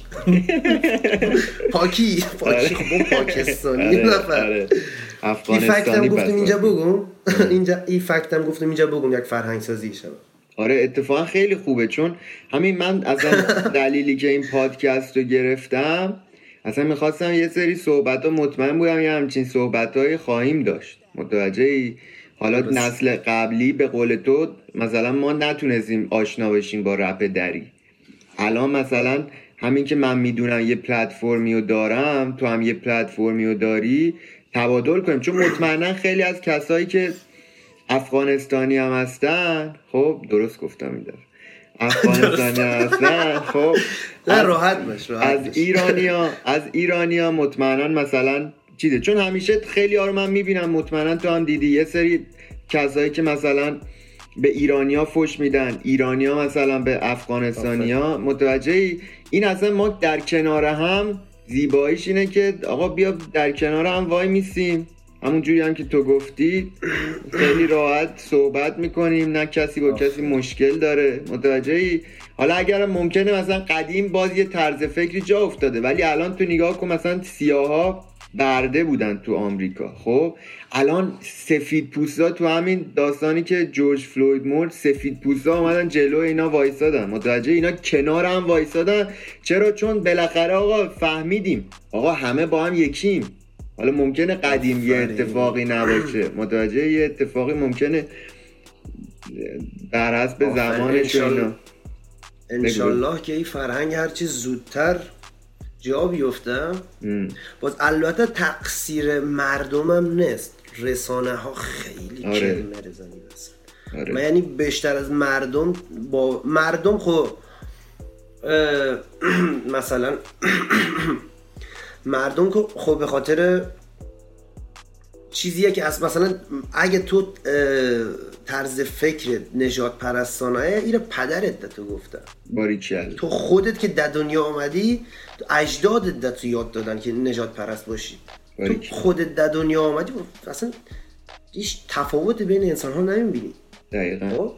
[laughs] پاکی پاکی. خب اون پاکستانی آره، نفر. آره. افغانستانی گفتم پس اینجا. بگم. اینجا این فکتم گفتم اینجا بگم یک فرهنگ سازی شود آره اتفاقا خیلی خوبه چون همین من اصلا [laughs] دلیلی که این پادکست رو گرفتم اصلا می‌خواستم یه سری صحبت ها مطمئن بودم یه همچین صحبت های خواهیم داشت. متوجه ای حالا درست. نسل قبلی به قول تو مثلا ما نتونستیم آشنا بشیم با رپ دری. الان مثلا همین که من می‌دونم یه پلتفرمی رو دارم تو هم یه پلتفرمی رو داری تبادل کنیم. چون مطمئنا خیلی از کسایی که افغانستانی هم هستن خب درست گفتم این دفعه. افغانستانی هستن خب نه از- راحت باش از. ایرانیا از ایرانیا مطمئنا مثلا چیزه. چون همیشه خیلی رو من می‌بینم مطمئنا تو هم دیدی. یه سری کسایی که مثلا به ایرانیا فش میدن. ایرانیا مثلا به افغانستانیا. متوجه ای این اصلا ما در کنار هم زیباییش اینه که آقا بیا در کنار هم وای میسیم. همون جوری هم که تو گفتی خیلی راحت صحبت می‌کنیم نه کسی با کسی مشکل داره. متوجه ای حالا اگر ممکنه مثلا قدیم باز یه طرز فکری جا افتاده ولی الان تو نگاه کن مثلا سیاها برده بودن تو آمریکا. خب الان سفید پوستا تو همین داستانی که جورج فلوید مرد سفید پوستا اومدن جلو اینا وایسادن. متوجه اینا کنار هم وایسادن. چرا؟ چون بالاخره آقا فهمیدیم. آقا همه با هم یکیم. حالا ممکنه قدیم یه. اتفاقی نباشه. [clears throat] متوجه یه اتفاقی ممکنه بر حسب. زمانش انشالله که این فرهنگ هرچی زودتر جا بیفته ام. باز البته تقصیر مردمم نیست رسانه ها خیلی آره. کلمه رزنی بسن آره. من یعنی بیشتر از مردم با مردم خب [clears throat] مثلا [clears throat] مردم که خب به خاطر چیزیه که از مثلا اگه تو طرز فکر نجات پرستانه اینو پدرت ده تو گفته. باریکل تو خودت که در دنیا آمدی اجدادت ده تو یاد دادن که نجات پرست باشی. تو. خودت در دنیا آمدی اصلا هیچ تفاوت بین انسان ها نمی‌بینی. دقیقا. خب؟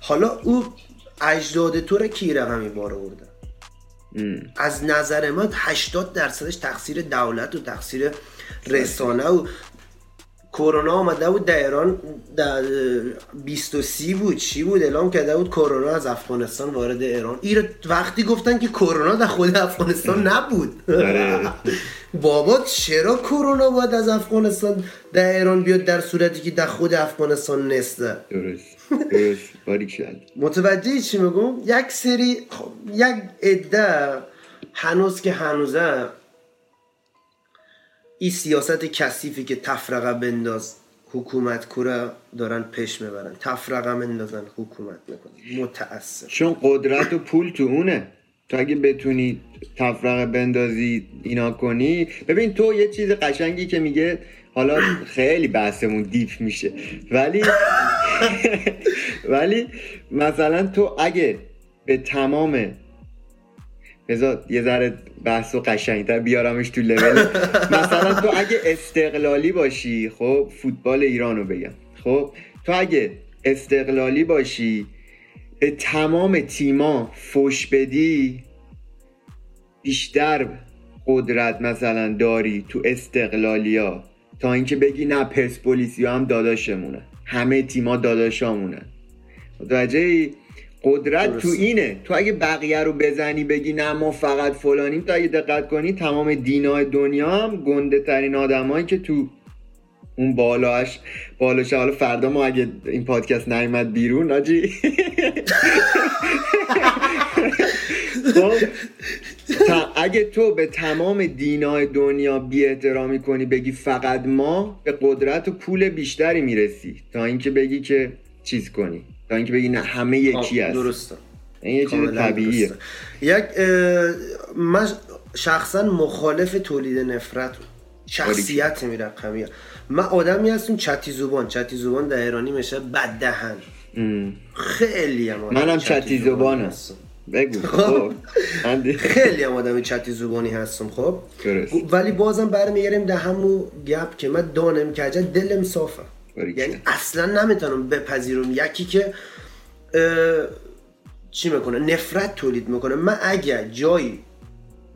حالا او اجداد تو رو کی رقمی بار آورده. از نظر من 80 درصدش تقصیر دولت و تقصیر رسانه و کرونا آمده بود در ایران در 23 بود چی بود؟ اعلام کرده بود کرونا از افغانستان وارد ایران. این رو وقتی گفتن که کرونا در خود افغانستان نبود. آره. [laughs] بابا چرا کرونا باید از افغانستان در ایران بیاد در صورتی که در خود افغانستان نسته؟ درست. متوجه چی میگم؟ یک سری خب، یک عده هنوز که هنوزه این سیاست کثیفی که تفرقه بنداز حکومت کوره دارن پیش می‌برن. تفرقه بندازن حکومت می‌کنن. متاسف چون قدرت و پول تو اونه. تو اگه بتونی تفرقه بندازی اینا کنی. ببین تو یه چیز قشنگی که میگه حالا خیلی بحثمون دیپ میشه. ولی [laughs] ولی مثلا تو اگه به تمام بذار یه ذره بحث و قشنگتر بیارمش تو لول [laughs] مثلا تو اگه استقلالی باشی خب فوتبال ایران رو بگم. خب تو اگه استقلالی باشی به تمام تیما فوش بدی بیشتر قدرت مثلا داری تو استقلالیا. تا اینکه بگی نه پرسپولیسی هم داداشمونه. همه تیما داداشامونن متوجه؟ قدرت درست. تو اینه. تو اگه بقیه رو بزنی بگی نه ما فقط فلانیم تو اگه دقت کنی تمام دینای دنیا هم گنده ترین آدمایی که تو اون بالاش بالاش. حالا فردا ما اگه این پادکست نیومد بیرون آجی. خب تا- اگه تو به تمام دینای دنیا بی احترامی کنی بگی فقط ما به قدرت و پول بیشتری می‌رسی تا اینکه بگی که چیز کنی. تا اینکه بگی نه همه یکی هست. درسته. این یه چیز طبیعیه. درسته. یک من شخصا مخالف تولید نفرت شخصیت می رقمیه من آدمی هستم چتی زبان. چتی زبان در ایرانی میشه بد دهن. خیلی هم آدم منم چتی زبانم. هستم. بگو. خب. دی- خیلی هم آدم چتی زبانی هستم خب. ولی بازم برمیگردیم در همون گپ که من دانم که عجب دلم صافه. یعنی اصلا نمی‌تونم بپذیرم. یکی که چی می‌کنه؟ نفرت تولید می‌کنه. من اگر جایی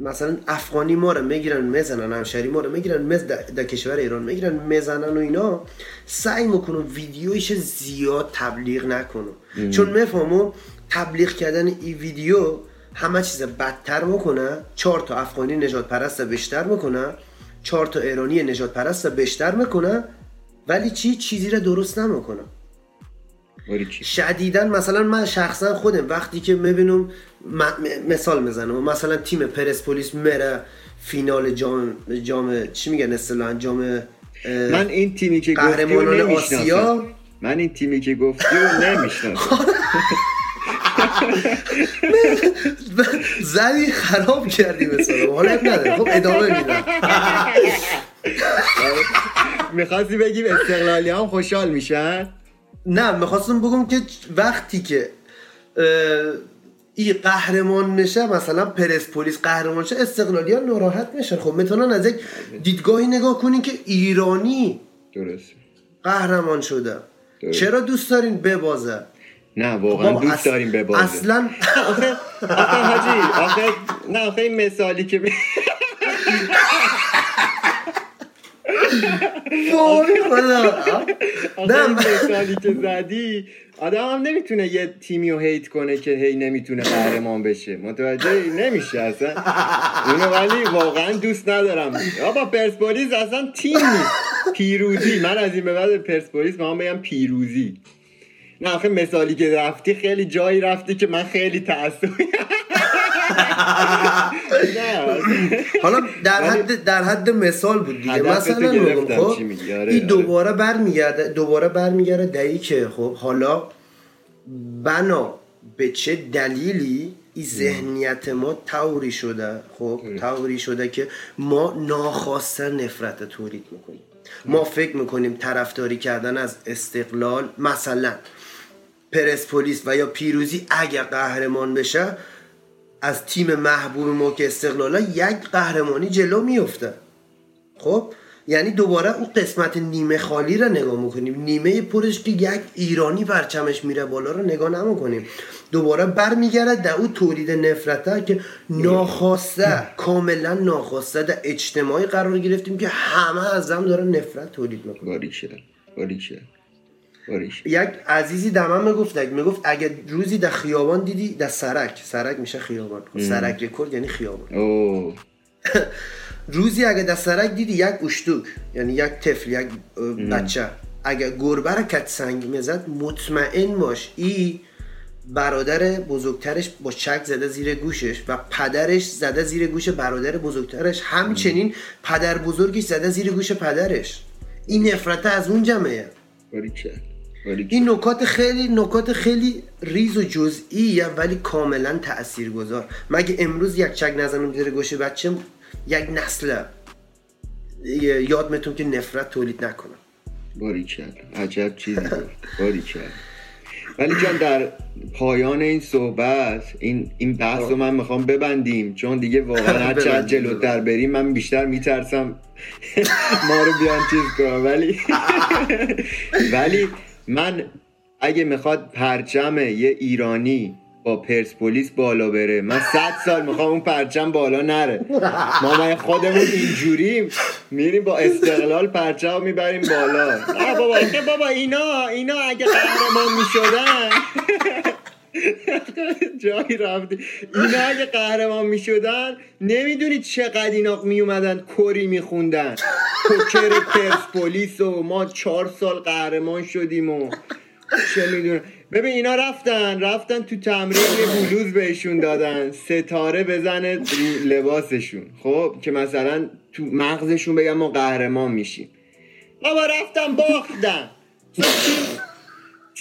مثلا افغانی ما رو می‌گیرن می‌زنن همشهری ما رو می‌گیرن مز در, کشور ایران می‌گیرن می‌زنن و اینا سعی می‌کنم ویدیویش زیاد تبلیغ نکنم. چون می‌فهمم تبلیغ کردن این ویدیو همه چیز بدتر می‌کنه. چهار تا افغانی نجات پرست بیشتر می‌کنه. چهار تا ایرانی نجات پرست بیشتر می‌کنه. ولی چی چیزی رو درست باریکلا. شدیدن مثلا من شخصا خودم وقتی که می‌بینم م- م- مثال می‌زنم. مثلا تیم پرسپولیس میره فینال جام جام چی میگن اصطلاحا؟ جام من این تیمی که قهرمانان نمی‌شناسم. آسیا؟ من این تیمی که گفتی رو نمی‌شناسم. [laughs] زدی خراب کردی مثلا حالا اب نداره. خب ادامه میدم. [laughs] [laughs] می‌خواستی بگیم استقلالی هم خوشحال میشن؟ نه می‌خواستم بگم که وقتی که این قهرمان میشه مثلا پرسپولیس قهرمان شه استقلالی ها ناراحت میشن. خب می‌تونن از یک دیدگاهی نگاه کنین که ایرانی درست قهرمان شده. درست. چرا دوست دارین ببازه؟ نه واقعا بابا، دوست اص- داریم به بازه اصلا [laughs] آخه آخه حاجی آخه نه آخه این مثالی که می- وای خدا نه مثالی که زدی آدم هم نمی‌تونه یه تیمی رو هیت کنه که هی نمی‌تونه قهرمان بشه. متوجه نمیشه اصلا. اونو ولی واقعا دوست ندارم. آبا پرسپولیس اصلا تیم نیست. پیروزی. من از این به بعد پرسپولیس می‌خوام بگم پیروزی. نه آخه مثالی که رفتی خیلی جایی رفتی که من خیلی تعصبی نه [laughs] حالا در حد در حد مثال بود دیگه. مثلا خب؟ آره، این آره. دوباره برمیگرده دوباره برمیگرده در این که خب حالا بنا به چه دلیلی این ذهنیت ما توری شده خب توری شده که ما ناخواسته نفرت تولید می‌کنیم. ما فکر می‌کنیم طرفداری کردن از استقلال مثلا پرسپولیس و یا پیروزی اگر قهرمان بشه از تیم محبوب ما که استقلالا یک قهرمانی جلو میفته خب یعنی دوباره اون قسمت نیمه خالی رو نگاه می‌کنیم. نیمه پرش که یک ایرانی پرچمش میره بالا رو نگاه نمی‌کنیم. دوباره برمیگرده در اون تولید نفرته که ناخواسته کاملا ناخواسته در اجتماعی قرار گرفتیم که همه از هم داره نفرت تولید می‌کنه باریکه باریکه یک عزیزی دمم می‌گفت می‌گفت اگه روزی در خیابان دیدی در سرک. سرک میشه خیابان. سرک رکورد یعنی خیابان. اوه [laughs] روزی اگه در سرک دیدی یک اشتوک یعنی یک طفل یک بچه. اگه گربه رو کت سنگ می‌زد مطمئن باش ای برادر بزرگترش با چک زده زیر گوشش و پدرش زده زیر گوش برادر بزرگترش. همچنین پدر بزرگش زده زیر گوش پدرش. این نفرت از اون جمعه باریکه این نکات خیلی نکات خیلی ریز و جزئیه ولی کاملا تاثیرگذار مگه امروز یک چک نزنم زیر گوش بچه یک نسل؟ یاد می‌تونم که نفرت تولید نکنم باریکه عجب چیزی بود. باریکه ولی جان در پایان این صحبت این این بحث رو من می‌خوام ببندیم. چون دیگه واقعا [laughs] هر چقدر جلوتر بریم من بیشتر میترسم [laughs] ما رو بیان چیز کنم. ولی [laughs] ولی من اگه می‌خواد پرچم یه ایرانی با پرسپولیس بالا بره من صد سال می‌خوام اون پرچم بالا نره. ما من خودمون اینجوریم؟ میریم با استقلال پرچم می‌بریم بالا. بابا بابا اینا اینا اگه قهرمان می‌شدن. [laughs] جایی رفتی. اینا اگه قهرمان می‌شدن نمی‌دونی چقدر اینا میومدن کری میخوندن. کوکر پرسپولیس و ما چهار سال قهرمان شدیم و چه می‌دونم. ببین اینا رفتن رفتن تو تمرین یه بلوز بهشون دادن. ستاره بزنه لباسشون. خب که مثلا تو مغزشون بگن ما قهرمان میشیم. بابا رفتن باختن. چی-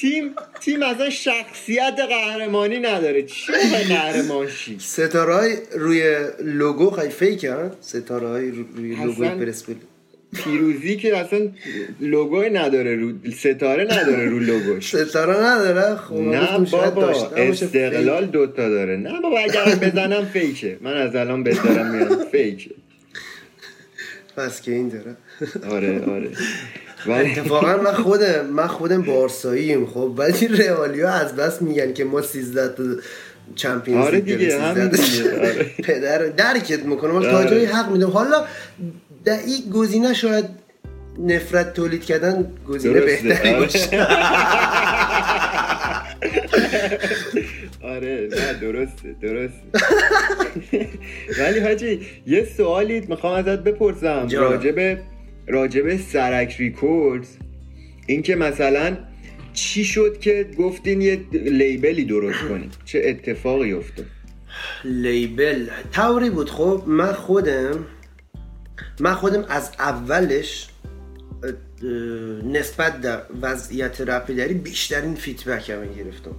تیم تیم اصلا شخصیت قهرمانی نداره. چی به قهرمان شی؟ ستاره های روی لوگو خیلی فیک ها؟ ستاره های روی لوگوی اصلا- پرسپولیس. پیروزی که اصلا لوگوی نداره رو ستاره نداره رو لوگوش. ستاره نداره؟ خب نه بابا. استقلال دوتا داره. نه بابا اگر بزنم فیکه. من از الان بذارم میاد فیکه. پس که این داره. آره آره. اتفاقا من خودم من خودم بارساییم خب ولی رئالیا از بس میگن که ما 13 تا چمپیونز آره دیگه، داریم، همین 13 تا. دیگه، آره. پدر درکت می‌کنم ولی تا آره. جایی حق میدم حالا در این گزینه شاید نفرت تولید کردن گزینه بهتری آره. باشه [laughs] آره نه درسته درسته [laughs] ولی حاجی یه سوالی می‌خوام ازت بپرسم جان. راجب راجب سرک ریکوردز اینکه مثلا چی شد که گفتین یه label ی درست کنین؟ [clears throat] چه اتفاقی افتاد؟ label طوری بود. خب من خودم من خودم از اولش نسبت در وضعیت رپ دری بیشترین feedback هم گرفتم.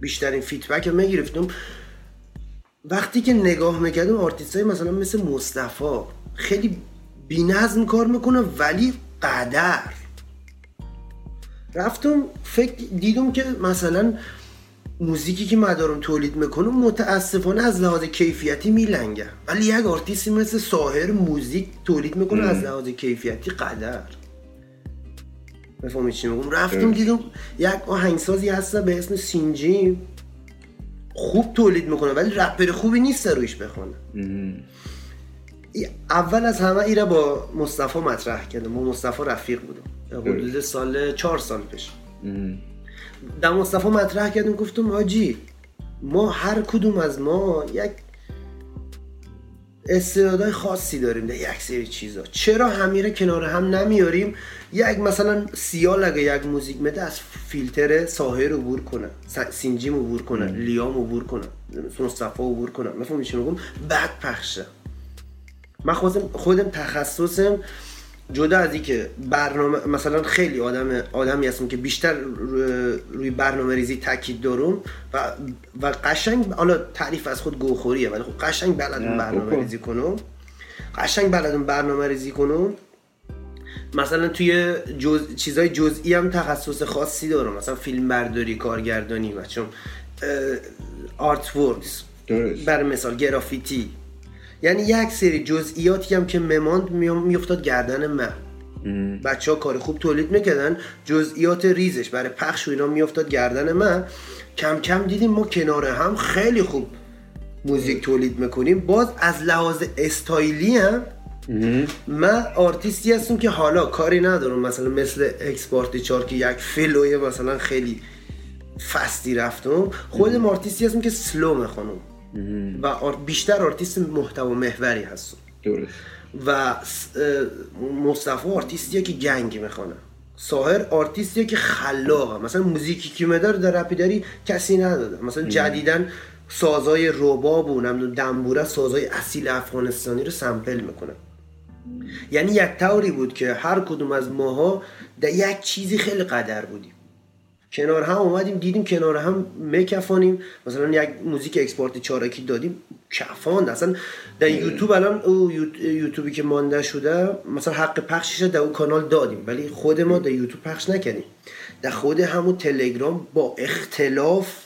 بیشترین feedback رو گرفتم وقتی که نگاه می‌کردم آرتیست های مثلا مثل مصطفی خیلی بینظم کار می‌کنه ولی قدر. رفتم فکر دیدم که مثلا موزیکی که من دارم تولید می‌کنم متاسفانه از لحاظ کیفیتی میلنگه. ولی یک آرتیستی مثل ساهر موزیک تولید می‌کنه از لحاظ کیفیتی قدر. بفهمید چی میگم؟ رفتم. دیدم یک آهنگسازی هست به اسم سینجی. خوب تولید می‌کنه ولی رپر خوبی نیست رویش بخونه. اول از همه ایره با مصطفی مطرح کردم. با مصطفی رفیق بودم. حدود سال چهار سال پیش. در مصطفی مطرح کردم گفتم حاجی ما هر کدوم از ما یک استعدادهای خاصی داریم در یک سری چیزا. چرا همیره کنار هم نمیاریم؟ یک مثلا سیال اگه یک موزیک مده از فیلتر ساحر عبور کنه. سینجیم عبور کنه. لیام عبور کنه. مصطفی عبور کنه. مفهومی چی میگم؟ بعد پخشه من خودم خودم تخصصم جدا از اینکه برنامه مثلا خیلی آدم آدمی هستم که بیشتر رو- روی برنامه ریزی تاکید دارم و و قشنگ حالا تعریف از خود گوخوریه ولی خب قشنگ بلدم برنامه. ریزی کنم. قشنگ بلدم برنامه ریزی کنم. مثلا توی جز... چیزای جزئی هم تخصص خاصی دارم. مثلا فیلم برداری کارگردانی و چون artworks. بر مثال گرافیتی. یعنی یک سری جزئیاتی هم که مماند میافتاد گردن من. بچه ها کار خوب تولید می‌کردن جزئیات ریزش برای پخش و اینا میافتاد گردن من. کم کم دیدیم ما کنار هم خیلی خوب موزیک تولید می‌کنیم. باز از لحاظ استایلی هم. من آرتیستی هستم که حالا کاری ندارم. مثلا مثل اکسپارت چار که یک flow ی مثلا خیلی fast ی رفتم. خودم آرتیستی هستم که slow می‌خونم. و بیشتر آرتیست محتوا محوری هستم درست. و مصطفی آرتیستیه که gang می‌خونه. ساهر آرتیستیه که خلاقه. مثلا موزیکی که مدار در رپ دری کسی نداده. مثلا جدیدن سازای رباب و نمی‌دونم دنبوره سازای اصیل افغانستانی رو sample می‌کنه. یعنی یک طوری بود که هر کدوم از ماها در یک چیزی خیلی قدر بودیم. کنار هم اومدیم دیدیم کنار هم میکفانیم. مثلا یک موزیک اکسپورت چارکی دادیم کفاند اصلا در یوتیوب الان او یوت- یوتیوبی که مانده شده مثلا حق پخشش در اون کانال دادیم ولی خود ما در یوتیوب پخش نکردیم. در خود همون تلگرام با اختلاف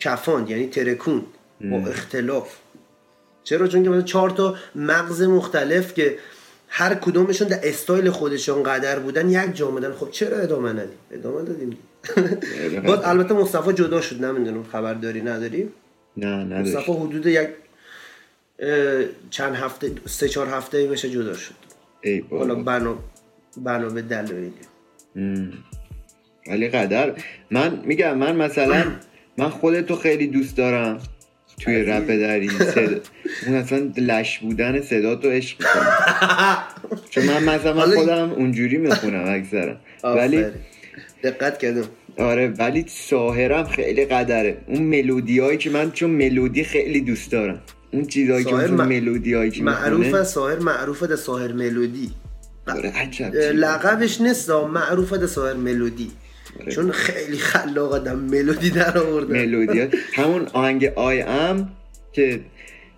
کفاند یعنی ترکون با اختلاف. چرا؟ چون که مثلا چهار تا مغز مختلف که هر کدومشون در استایل خودشون قدر بودن یک جا آمدن خب چرا ادامه ندیم؟ ادامه دادیم. [laughs] باز البته مصطفی جدا شد نمی‌دونم خبر داری نداری نه نداشت. مصطفی حدود یک چند هفته سه چهار هفته میشه جدا شد. ای حالا بنا بنا به دلایلی. ولی قدر. من میگم من مثلا من خودتو خیلی دوست دارم. توی رپ دری صدا. [laughs] اون اصلا لش بودن صدا تو عشق چون من مثلا خودم اونجوری می‌خونم اکثرا. ولی. دقت کردم. آره ولی ساهرم خیلی قدره. اون ملودی هایی که من چون ملودی خیلی دوست دارم. اون چیزهایی که اون م- ملودی هایی که معروف ساهر معروف در ساهر ملودی. آره عجب لقبش نیست معروف ده سایر ملودی. چون خیلی خلاق آدم ملودی در آورده ملودی همون آهنگ آی ام که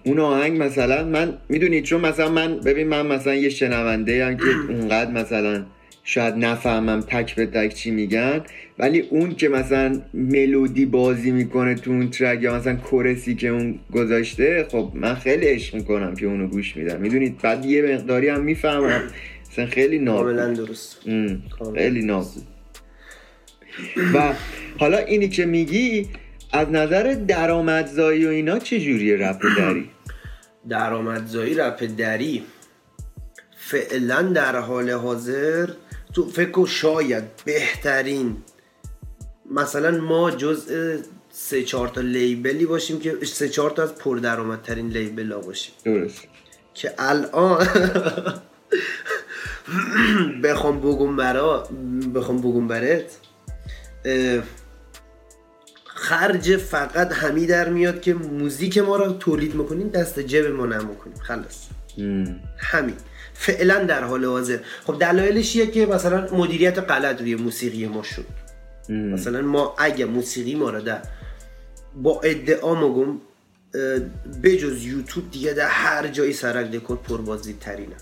اون آهنگ مثلا من می‌دونید چون مثلا من ببین من مثلا یه شنونده هم که [clears throat] اونقدر مثلا شاید نفهمم تک به تک چی میگن ولی اون که مثلا ملودی بازی می‌کنه تو اون ترک یا مثلا کورسی که اون گذاشته خب من خیلی عشق می‌کنم که اونو گوش میدم. می‌دونید بعد یه مقداری هم می‌فهمم. [clears throat] مثلا خیلی ناب کاملا درست. خیلی ناب و حالا اینی که میگی از نظر درآمدزایی و اینا چه جوریه رپ دری؟ درآمدزایی رپ دری فعلا در حال حاضر تو فکر شاید بهترین مثلا ما جزء سه چهار تا لیبلی باشیم که سه چهار تا از پردرآمدترین لیبل ها باشیم. درست. که الان [laughs] بخوام بگم برا بخوام بگم برات. خرج فقط همی در میاد که موزیک ما رو تولید می‌کنیم دست جب ما نمی‌کنیم خلاص. همین. فعلا در حال حاضر. خب دلایلش یه که مثلا مدیریت غلط روی موسیقی ما شد ام، مثلا ما اگه موسیقی ما رو در با ادعا مگم بجز یوتیوب دیگه در هر جایی سرک دکور پربازدید ترینه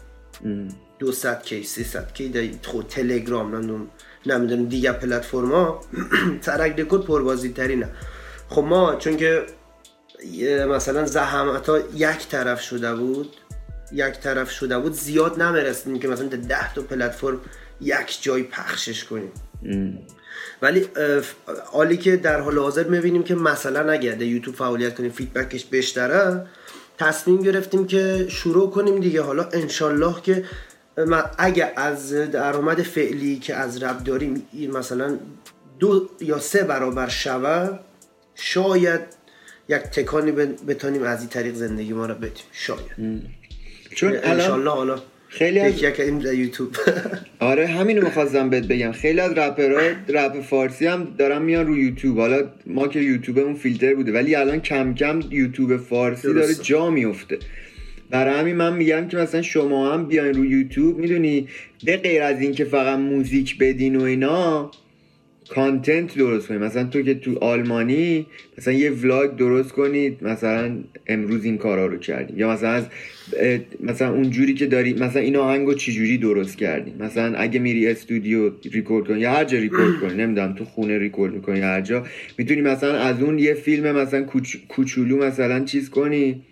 ام. 200 کی 300 کی در خود تلگرام نمی‌دونم. نمی‌دونم دیگه پلتفرما [clears throat] سرک دکور پربازدید ترینه خب ما چون که مثلا زحمت ها یک طرف شده بود یک طرف شده بود زیاد نمی‌رسیم که مثلا ده تا پلتفرم یک جای پخشش کنیم. ولی حالی که در حال حاضر می‌بینیم که مثلا اگر در یوتیوب فعالیت کنیم فیدبکش بیشتره تصمیم گرفتیم که شروع کنیم دیگه. حالا انشالله که اگه از درآمد فعلی که از رب داریم مثلا دو یا سه برابر شوه شاید یک تکانی بتانیم از این طریق زندگی ما رو بدیم شاید. چون الان انشالله حالا خیلی از یوتیوب. [laughs] آره همینو می‌خواستم بهت بگم. خیلی از رپرها رپ فارسی هم دارن میان رو یوتیوب. حالا ما که یوتیوبمون فیلتر بوده ولی الان کم کم یوتیوب فارسی داره. جا میفته برای همین من میگم که مثلا شما هم بیاین رو یوتیوب می‌دونی؟ به غیر از اینکه فقط موزیک بدین و اینا content درست کنید مثلا تو که تو آلمانی مثلا یه vlog درست کنید مثلا امروز این کارا رو کردیم یا مثلا از مثلا اونجوری که داری مثلا این آهنگو چجوری درست کردیم مثلا اگه میری استودیو ریکورد کنی یا هر جا ریکورد کنی نمی‌دونم تو خونه ریکورد می‌کنی هر جا. می‌تونی مثلا از اون یه فیلم مثلا کوچ- کوچولو مثلا چیز کنی.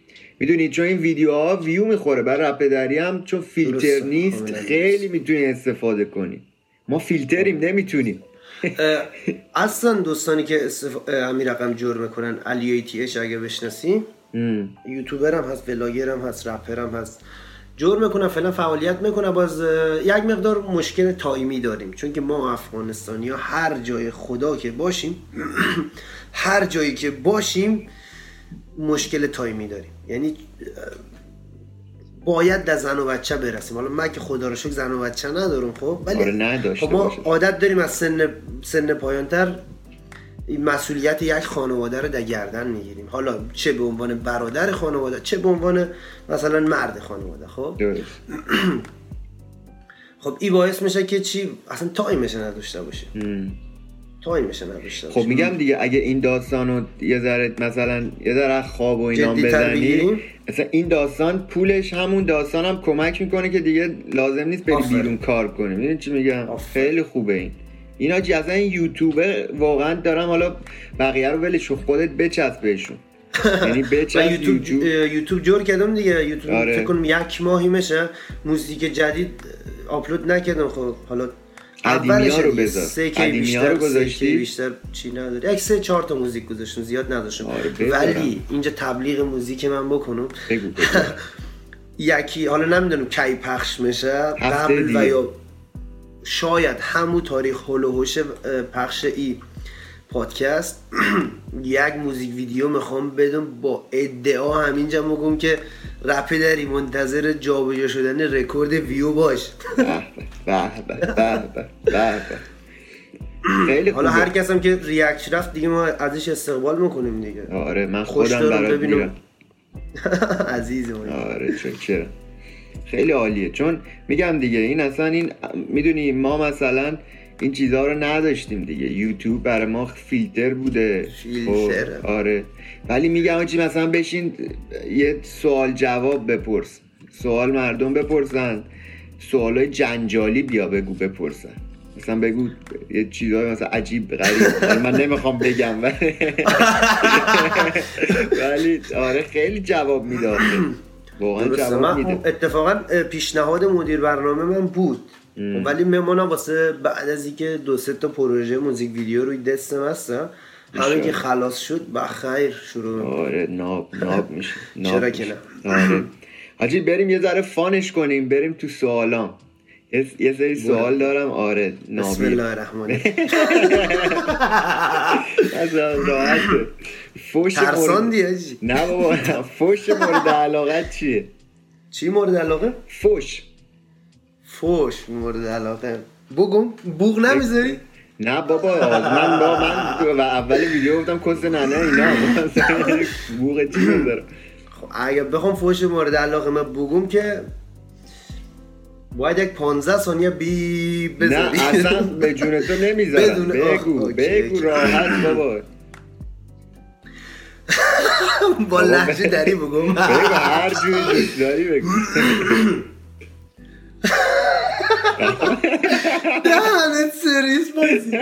می‌دونی چون این ویدیوها ویو می‌خوره برای رپ دری هم چون فیلتر درسته. نیست کاملا خیلی می‌تونی استفاده کنی. ما فیلتریم نمی‌تونیم. اصلا دوستانی که استف... همین رقم جور می‌کنن علی ایتی اچ اگه بشناسی ام. یوتیوبر هم هست ولاگر هم هست رپر هم هست. جور می‌کنن فعلا فعالیت می‌کنن باز یک مقدار مشکل تایمی داریم. چون که ما افغانستانی ها هر جای خدا که باشیم [clears throat] هر جایی که باشیم مشکل time ی داریم. یعنی باید در زن و بچه برسیم. حالا من که خدا رو شکر زن و بچه ندارم خب ولی آره، خب ما. عادت داریم از سن سن پایین‌تر مسئولیت یک خانواده رو در گردن می‌گیریم. حالا چه به عنوان برادر خانواده چه به عنوان مثلا مرد خانواده خب؟ درست. [clears throat] خب این باعث میشه که چی؟ اصلا time ش نداشته باشه ام. time ش نداشته خب میگم دیگه اگه این داستانو یه ذره مثلا یه ذره از خواب و اینا بزنی؟ مثلا این داستان پولش همون داستان هم کمک می‌کنه که دیگه لازم نیست بری. بیرون کار کنی می‌دونی چی میگم. خیلی خوبه این اینا اصلا این یوتیوبه واقعا دارم حالا بقیه رو ولش خودت بچسب بهشون یعنی [laughs] بچسب یوتیوب یوتیوب جور کردم دیگه یوتیوب آره. فکر کنم یک ماهی میشه موزیک جدید آپلود نکردم خب حالا قدیمی رو. بذار. سه قدیمی ها رو گذاشتی؟ بیشتر چی نداره یک سه چهار تا موزیک گذاشتم زیاد نداشتم آره،. ولی اینجا تبلیغ موزیک من بکنم. [laughs] یکی حالا نمی‌دونم کی پخش میشه قبل. و یا شاید همون تاریخ هول و هوش اه، پخش ای پادکست [clears throat] یک موزیک ویدیو می‌خوام بدم با ادعا همینجا میگم که رپ داری منتظر جابجا شدن رکورد ویو باش. خیلی حالا. هر کس هم که ریاکت رفت دیگه ما ازش استقبال می‌کنیم دیگه آره من خودم برات. میرم [laughs] عزیز ما آره چرا خیلی عالیه چون میگم دیگه این اصلا این می‌دونی ما مثلا این چیزها رو نداشتیم دیگه. یوتیوب برای ما فیلتر بوده. فیلتر. خب، آره. ولی میگم چی مثلا بشین یه سوال جواب بپرس. سوال مردم بپرسن. سوالای جنجالی بیا بگو بپرسن. مثلا بگو یه چیزای مثلا عجیب غریب. من نمی‌خوام بگم. [laughs] ولی آره خیلی جواب آخه. واقعا من میده اتفاقا پیشنهاد مدیر برنامه من بود. خب ولی ممانم واسه بعد از اینکه دو سه تا پروژه موزیک ویدیو روی دستم هستم همین که خلاص شد بخیر شروع آره ناب ناب میشه. چرا. که آره. حاجی بریم یه ذره فانش کنیم بریم تو سوالام. یه, یه سری سوال دارم. آره بسم الله الرحمن [laughs] راحته فوش ترسان نه بابا [laughs] فوش مورد علاقت چیه؟ چی مورد علاقه؟ فوش. فوش مورد علاقه. بگم بوغ نمی‌ذاری؟ نه بابا من با من و اول ویدیو گفتم کس ننه اینا. [laughs] بوغ چی بذارم خب اگه بخوام فوش مورد علاقه من بگم که باید یک 15 ثانیه بی نه بذاری اصلا به جون تو نمی‌ذارم. بگو بگو. راحت بابا. [laughs] با لحجه دری بگم بگو هر جوری دوست داری بگو. [laughs] دهنت سریس بازی.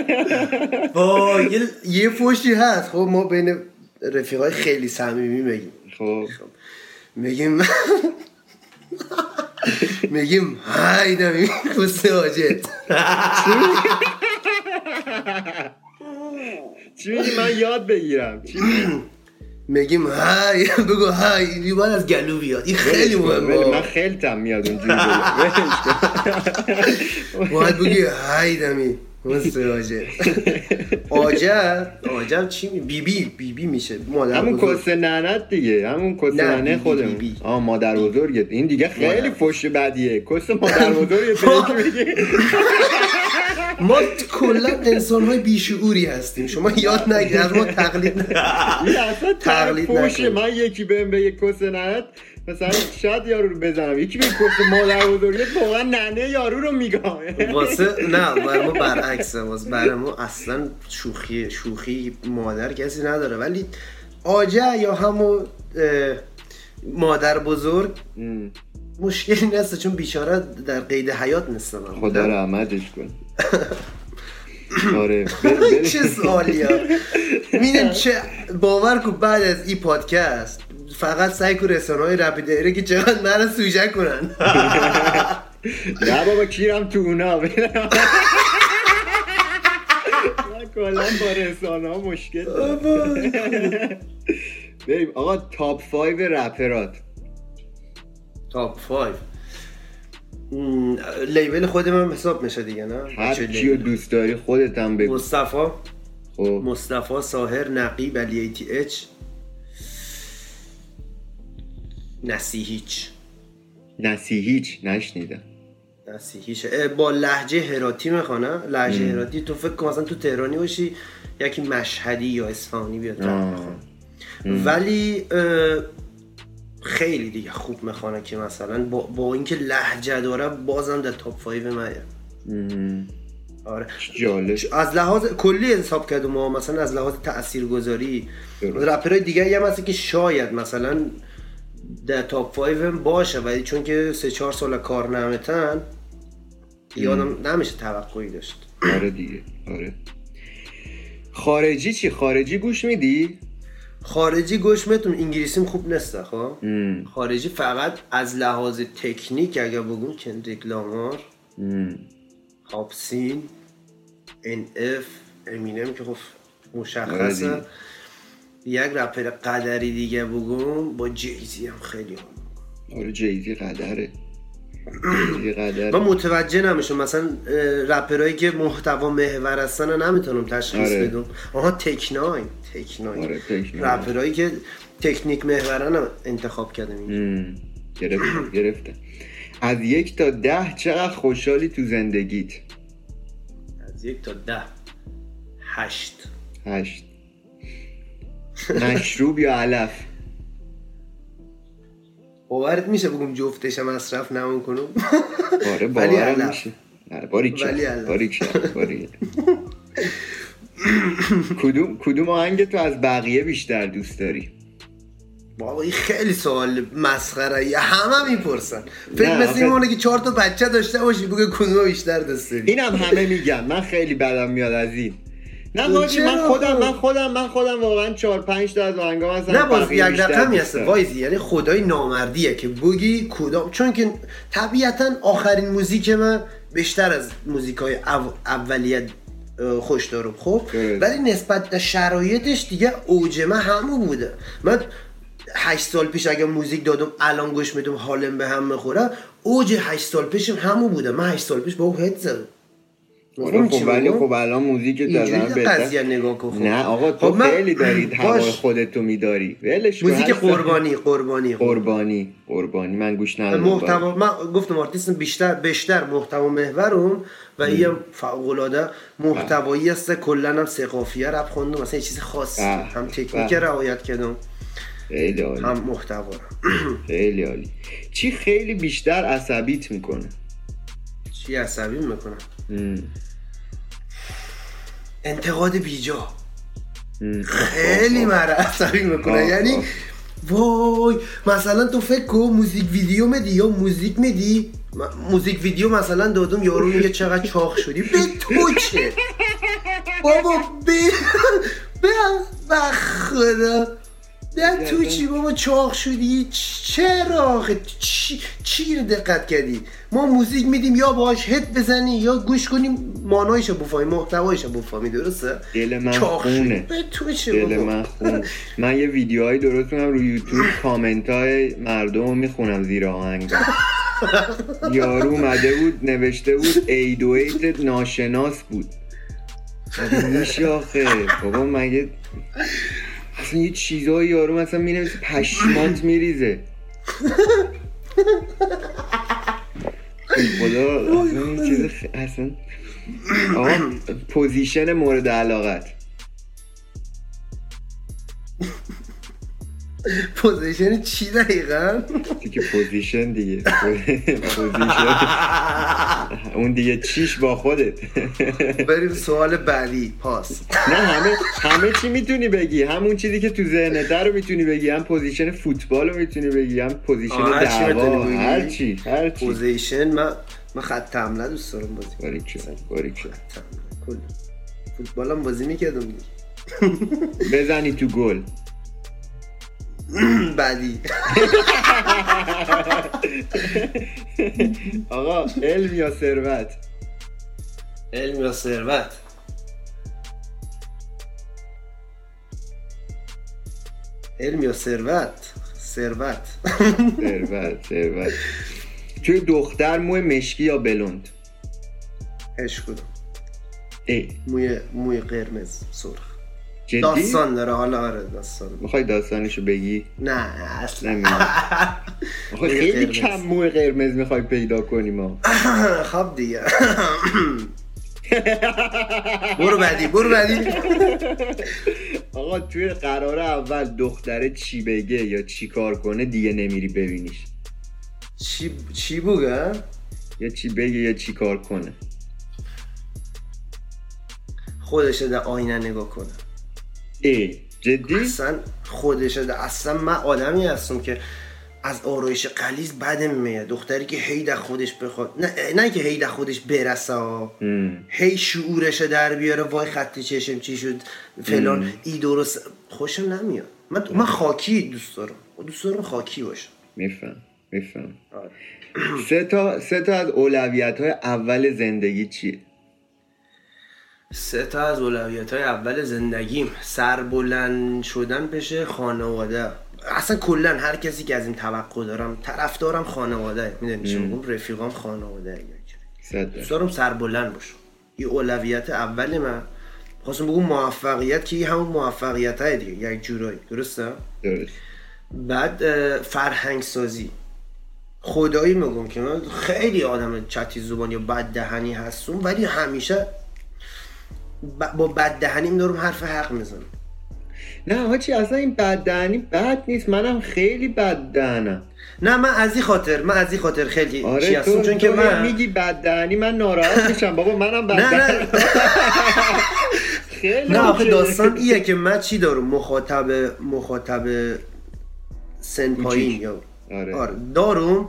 با یه, یه فوشی هست. خب ما بین رفیقای خیلی صمیمی میگیم. خب. میگیم [laughs] میگیم های دمی کسته آجت چی میگی؟ من یاد بگیرم. میگیم های بگو های اینجوری باید از گلو بیاد. این خیلی ولی من مهمه خیلتم میاد اونجوری. باید بگی های دمی. کسته آجت آجت آجت چی می بی بی بی بی میشه. مادر همون بزرگ. کس ننت دیگه. همون کس نه، ننه خودمون. بی بی. آه مادر بزرگت این دیگه خیلی. فش بدیه. کس مادر بزرگت به [laughs] ما کلا انسان های بیشعوری هستیم. شما یاد نگیر از ما تقلید [laughs] اصلا تقلید فوشه نکن. من یکی بهم بگه کس ننت مثلا شاید یارو رو بزنم. یکی بگه کس مادر بزرگت واقعا ننه یارو رو میگم. واسه نه برای ما برعکسه. واسه برای ما اصلا شوخی شوخی مادر کسی نداره. ولی آجه یا همون اه، مادر بزرگ ام. مشکلی نیست چون بیچاره در قید حیات نیستن خدا رحمتش کن. [laughs] آره. [laughs] چه سوالی ها چه باور کن بعد از این پادکست فقط سعی کن رسانه های رپیدره که چقدر من سوژه کنن. [laughs] نه بابا کیرم تو اونا. [laughs] من کلا با رسانه ها مشکل. بریم. آقا تاپ 5 رپرات. تاپ 5 لیبل خودم هم حساب میشه دیگه نه؟ هر لیبل؟ دوست داری خودت هم بگو. مصطفی. خب. مصطفی ساهر نقیب علی ای تی اچ نسیهیچ نسیهیچ نشنیدم. نسیهیچ با لحجه هراتی می‌خوانه؟ لحجه هراتی تو فکر کن مثلا تو تهرانی باشی یکی مشهدی یا اصفهانی بیاد. ولی خیلی دیگه خوب می‌خوانه که مثلا با, با اینکه لحجه داره بازم در تاپ 5 منه. ام. آره. جالب. از لحاظ کلی حساب کردم ما مثلا از لحاظ تاثیرگذاری درست. رپرهای دیگه هم هست که شاید مثلا در تاپ 5 هم باشه ولی چون که سه چهار سال کار نمتن یادم نمیشه توقعی داشت آره دیگه آره خارجی چی خارجی گوش میدی خارجی گوش میتون انگلیسیم خوب نسته خب. خارجی فقط از لحاظ تکنیک اگر بگم کندریک لامار ام. هاپسین ان اف امینم که خب آره مشخصه. یک رپر قدری دیگه بگم با جیزی هم خیلی هم. آره جیزی قدره. من متوجه نمیشم. مثلا رپرایی که محتوا محور هستن نمی‌تونم تشخیص آره. بدم. آها تکناین تکناین آره،. رپرایی که تکنیک محورن انتخاب کردم. گرفتم گرفتم. از یک تا ده چقدر خوشحالی تو زندگیت؟ از یک تا ده. هشت. هشت. مشروب یا علف؟ باورت میشه بگم جفتش مصرف نمون کنم؟ آره باورم. میشه. باریک. [clears throat] کدوم کدوم آهنگ تو از بقیه بیشتر دوست داری؟ بابا این خیلی سوال مسخره یه همه می‌پرسن. فکر مثل این که چهار تا بچه داشته باشی بگه کدوم بیشتر دوست داری. اینم همه میگن. من خیلی بدم میاد از این. نه حاجی من؟ خودم من خودم من خودم واقعا چهار پنج تا از آهنگام از نه باز یک رقمی هست. وایزی یعنی خدای نامردیه که بگی کدام چون که طبیعتا آخرین موزیک من بیشتر از موزیک های اولیت اه، خوش دارم خب. ولی نسبت به شرایطش دیگه اوج من همون بوده من هشت سال پیش اگه موزیک دادم الان گوش میدم حالم به هم می‌خوره اوج هشت سال پیشم همون بوده من هشت سال پیش با او هد زدم خب ولی؟ خب الان موزیک اینجوری دادن بهتر. نگاه کن خب. نه آقا تو خب من- خیلی دارید [clears throat] هوای باش. خودتو میداری. ولش. موزیک قربانی قربانی قربانی قربانی. من گوش ندادم محتوا من گفتم آرتیست بیشتر بیشتر محتوا محورم و این فوق العاده محتوایی است کلا هم ثقافیه رپ خوندم. مثلا یه چیز خاصی. به، هم تکنیک به. رعایت کردم. خیلی عالی. هم محتوا. [clears throat] خیلی عالی. چی خیلی بیشتر عصبیت می‌کنه؟ چی عصبی می‌کنم ام. انتقاد بیجا. خیلی مرا عصبی می‌کنه. یعنی. وای مثلا تو فکر کن موزیک ویدیو میدی یا موزیک میدی؟ موزیک ویدیو مثلا دادم یارو میگه چقدر چاق شدی. به تو چه؟ بابا به به خدا. به تو چی بابا چاق شدی؟ چرا چی, چی رو دقت کردی؟ ما موزیک میدیم یا باش هد بزنی یا گوش کنیم. مانایشو بفهمی محتوایشو بفهمی درسته؟ دل من. خونه. تو چه دل من خون من یه ویدیوهایی درست کنم رو یوتیوب کامنت های مردم رو می‌خونم زیر آهنگ. یارو اومده بود نوشته بود ایدویت ناشناس بود. میشه آخه؟ بابا مگه اصلا یه چیزایی یارو مثلا می‌نویسه پشمات میریزه. خدا اصلا این چیز خ- اصلا آقا position مورد علاقت. position چی دقیقا؟ دیگه position دیگه. [laughs] position. [laughs] [laughs] اون دیگه چیش با خودت. بریم سوال بعدی. پاس. [laughs] نه همه همه چی می‌تونی بگی. همون چیزی که تو ذهنت رو می‌تونی بگی. هم position فوتبال رو می‌تونی بگی. هم position چی دعوا. هر چی هر چی. position من من خط حمله دوست دارم بازی کنم. شد خط حمله. کل. فوتبالم بازی می‌کردم. بزنی تو گل. [clears throat] بعدی. [laughs] آقا علم یا ثروت؟ علم یا ثروت. علم یا ثروت. ثروت. ثروت ثروت. توی دختر موی مشکی یا بلوند؟ کدوم؟ ای. موی موی قرمز سرخ. جدی؟ داستان داره حالا آره داستان. می‌خوای داستانشو بگی؟ نه اصلا. موی خیلی قرمز. کم موی قرمز می‌خوای پیدا کنی ما. [coughs] خب دیگه. [coughs] برو بعدی برو بعدی. [coughs] آقا توی قرار اول دختره چی بگه یا چی کار کنه دیگه نمیری ببینیش. چی چی بگه یا چی بگه یا چی کار کنه. خودش در آینه نگاه کنه. جدی؟ اصلا خودش اصلا من آدمی هستم که از آرایش قلیز بدم میاد دختری که هی در خودش بخواد نه نه که هی در خودش برسه. ام. هی شعورش در بیاره وای خط چشم چی شد فلان ای درست خوشم نمیاد من من خاکی دوست دارم دوست دارم خاکی باشم میفهم میفهم آره. سه تا سه تا از اولویت های اول زندگی چیه سه تا از اولویت های اول زندگیم سربلند شدن پیش خانواده. اصلا کلا هر کسی که از این توقع دارم طرفدارم خانواده. می‌دونی چی میگم؟ رفیقام خانواده. دوست دارم سربلند باشم این اولویت اول من. خواستم بگم موفقیت که همون موفقیت های دیگه یک جورایی. درسته؟ درست. بعد فرهنگ سازی خدایی میگم که من خیلی آدم چتی زبان یا بد دهنی هستم ولی همیشه ب- با بد دهنیم دارم حرف حق می‌زنم. نه حاجی اصلا این بددهنی بد نیست. منم خیلی بددهنم. نه من از این خاطر من از این خاطر خیلی چی آره هستم. تو, چون که من میگی بددهنی من ناراحت [laughs] میشم. بابا منم نه بددهنم نه [laughs] خیلی نه آخه. داستان ایه که من چی دارم؟ مخاطب مخاطب سن پایین یا آره. آره دارم.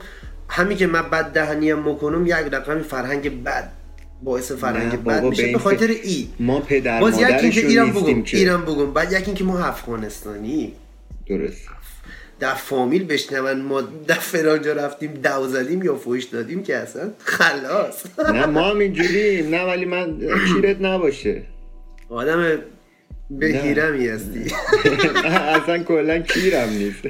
همین که من بد دهنی هم می‌کنم یک رقمی فرهنگ بد باعث نه فرهنگ بد میشه. به خاطر ای ما پدر باز یکی که مادرشون ایران بگم که. ایران بگم بعد یکی که ما افغانستانی. درست. در فامیل بشنون ما در فلان جا رفتیم دو زدیم یا فوش دادیم که اصلا خلاص. نه ما هم اینجوری نه ولی من کیرت نباشه. آدم به نه. هیرمی هستی. [laughs] اصلا کلا کیرم نیست.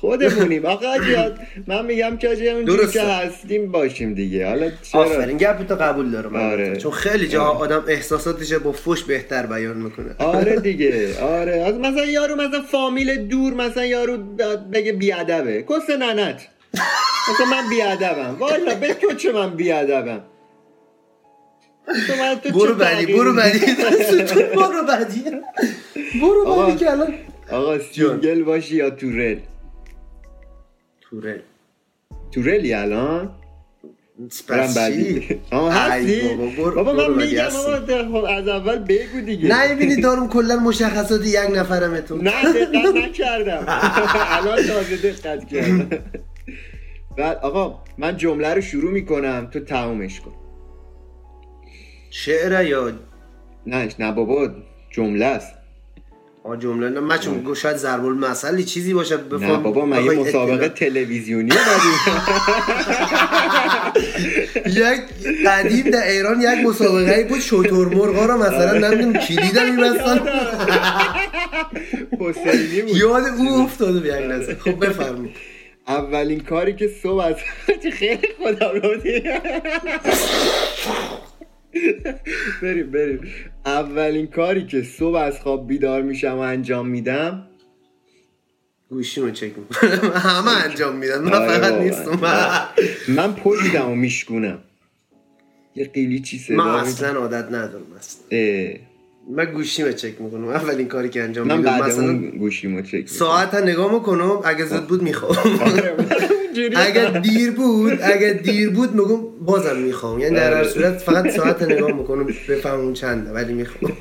خودمونیم. آقا یاد من میگم که آجی اونجوری درسته. که هستیم باشیم دیگه. حالا چرا؟ آفرین. گپ تو قبول دارم. آره. چون خیلی جاها آدم احساساتش با فوش بهتر بیان می‌کنه. آره [laughs] دیگه. آره. مثلا یارو مثلا فامیل دور مثلا یارو بگه بیادبه. کس ننت. [laughs] مثلا من بیادبم. والا به تو چه من بیادبم؟ [laughs] برو بعدی برو بعدی. برو بعدی. برو. بعدی که الان. آقا single باشی یا تو رل؟ تو رل تو رلی الان؟ بعدی. بابا، من میگم خب از اول بگو دیگه. نه ببینی دارم کلا مشخصات یک نفرم تو. نه دقت نکردم. [laughs] الان تازه دقت کردم. [laughs] بعد آقا من جمله رو شروع می‌کنم تو تمومش کن. شعر یا نه نه بابا جمله است. آ جمله نه من چون شاید ضرب المثلی چیزی باشه نه بفهم بابا من یه مسابقه تلویزیونی [laughs] یک قدیم در ایران یک مسابقه بود شطور مرغا رو مثلا نمی‌دونم کلید میبستن. [laughs] حسینی بود. یاد او افتاده به یک لحظه خب بفرمایید. اولین کاری که صبح از [laughs] خیلی خودم رو بریم بریم. اولین کاری که صبح از خواب بیدار میشم و انجام میدم گوشیمو چک می‌کنم. همه انجام میدن من آره فقط. نیستم. من پشتم و میشکونم. یه قیلیچی صدا من. اصلا عادت ندارم اصلا. من گوشیمو چک می‌کنم. اولین کاری که انجام من میدم بعد مثلا اون گوشیمو چک می‌کنم. ساعت ها نگاه می‌کنم اگه زود بود می‌خوام. آره، من اگر دیر بود اگر دیر بود میگم بازم می‌خوام. یعنی در هر آره. صورت فقط ساعت نگاه می‌کنم بفهمم چنده ولی می‌خوام.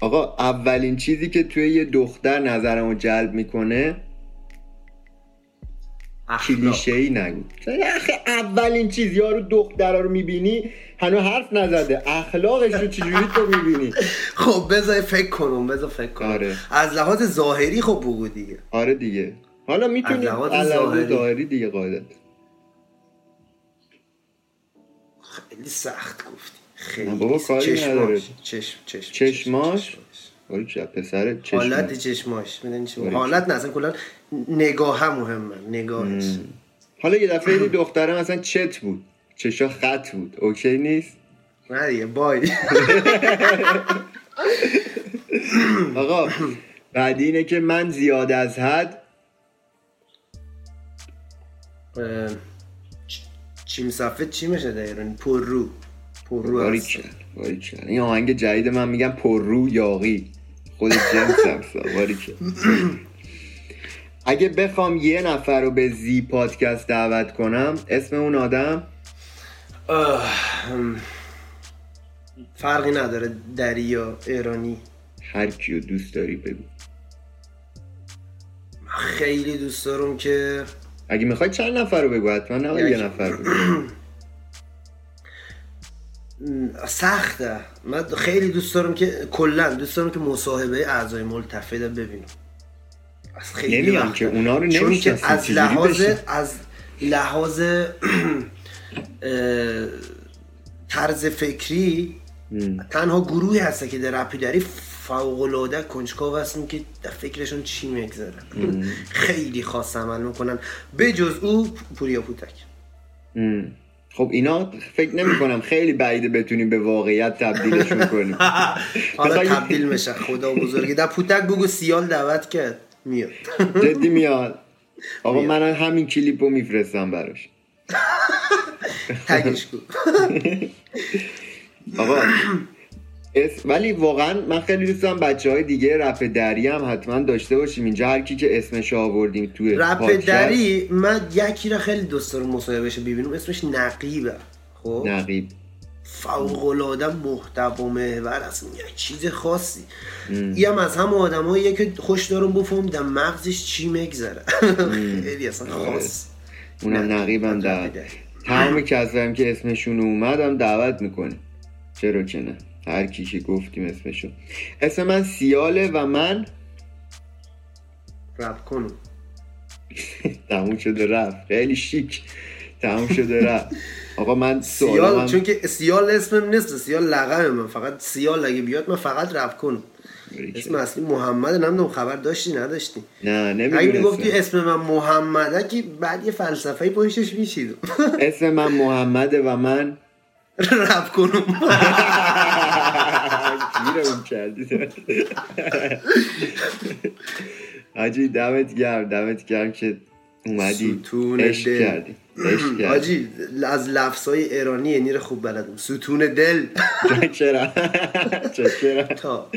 آقا اولین چیزی که توی یه دختر نظرمو جلب می‌کنه کلیشه ای نگو. آخه اولین چیز یارو دخترا رو می‌بینی هنو حرف نزده. اخلاقش رو چجوری تو می‌بینی؟ خب بذار فکر کنم بذار فکر کنم. آره. از لحاظ ظاهری خب بگو دیگه. آره دیگه. حالا می‌تونی ظاهری. ظاهری دیگه قاعدت خیلی سخت گفتی. خیلی بابا کاری نداره. چشم چشم چشماش؟ پسر چشم حالت چشماش. حالت نه اصلا کلا نگاه مهمه نگاهش. حالا یه دفعه دیدی دختره مثلا چت بود. چشا خط بود. اوکی نیست؟ نه دیگه بای. [laughs] آقا بعد اینه که من زیاد از حد چیم صفحه چی میشه در ایران پر رو پر رو باری هست. کل باری کل این آهنگ جدید من میگم پررو یاقی. خود جنس هم اگه بخوام یه نفر رو به زی پادکست دعوت کنم اسم اون آدم؟ فرقی نداره دری یا ایرانی. هر کیو دوست داری بگو. خیلی دوست دارم که اگه می‌خوای چند نفر رو بگو حتما نه یک. یه نفر بگو [clears throat] سخته من خیلی دوست دارم که کلا دوست دارم که مصاحبه اعضای ملتفه رو ببینم از خیلی وقته. که اونا رو چون که از لحاظ؟ [clears throat] از لحاظ طرز فکری. تنها گروهی هسته که در رپیدری فوق العاده کنجکاو هستن که در فکرشون چی میگذره. خیلی خاص عمل می‌کنن. به جز او پوریا پوتک. مم. خب اینا فکر نمی کنم خیلی بعیده بتونیم به واقعیت تبدیلشون کنیم [laughs] حالا تبدیل میشه. خدا بزرگی. در پوتک بگو سیال دعوت کرد. میاد. [laughs] جدی میاد. آقا. من همین کلیپ رو میفرستم براش. [laughs] تگش کن. آقا ولی واقعا من خیلی دوست دارم بچه های دیگه رپ دری هم حتما داشته باشیم. اینجا هر کی که اسمش آوردیم توی رپ دری من یکی را خیلی دوست دارم مصاحبهش ببینم. اسمش نقیبه. خب؟ نقیب. فوق العاده محتوا محور اصلا یه چیز خاصی. یه هم از هم آدماییه که خوش دارم بفهم در مغزش چی مگذره خیلی اصلا آره. خاص. اونم نقیبم در تمام کسایی که اسمشون اومدم دعوت می‌کنه چرا که نه. هر کی که گفتیم اسمشو. اسم من سیاله و من رپ کنم. [laughs] تموم شده رفت. خیلی شیک. تموم شده رفت. آقا من سیال من... چون که سیال اسمم نیست سیال لقب من. فقط سیال اگه بیاد من فقط رپ کنم. اسم اصلی محمد نمی‌دونم خبر داشتی نداشتی؟ نه نمی‌دونستم. اگه می‌گفتی اسم من محمده که بعد یه فلسفه پشتش میشید [laughs] اسم من محمده و من رپ کنم. [laughs] گیرم کردی حاجی دمت گرم دمت گرم که اومدی. عشق [clears throat] کردی حاجی از لفظای ایرانی نیر خوب بلدم. ستون دل. چرا؟ [laughs] چرا؟ تا.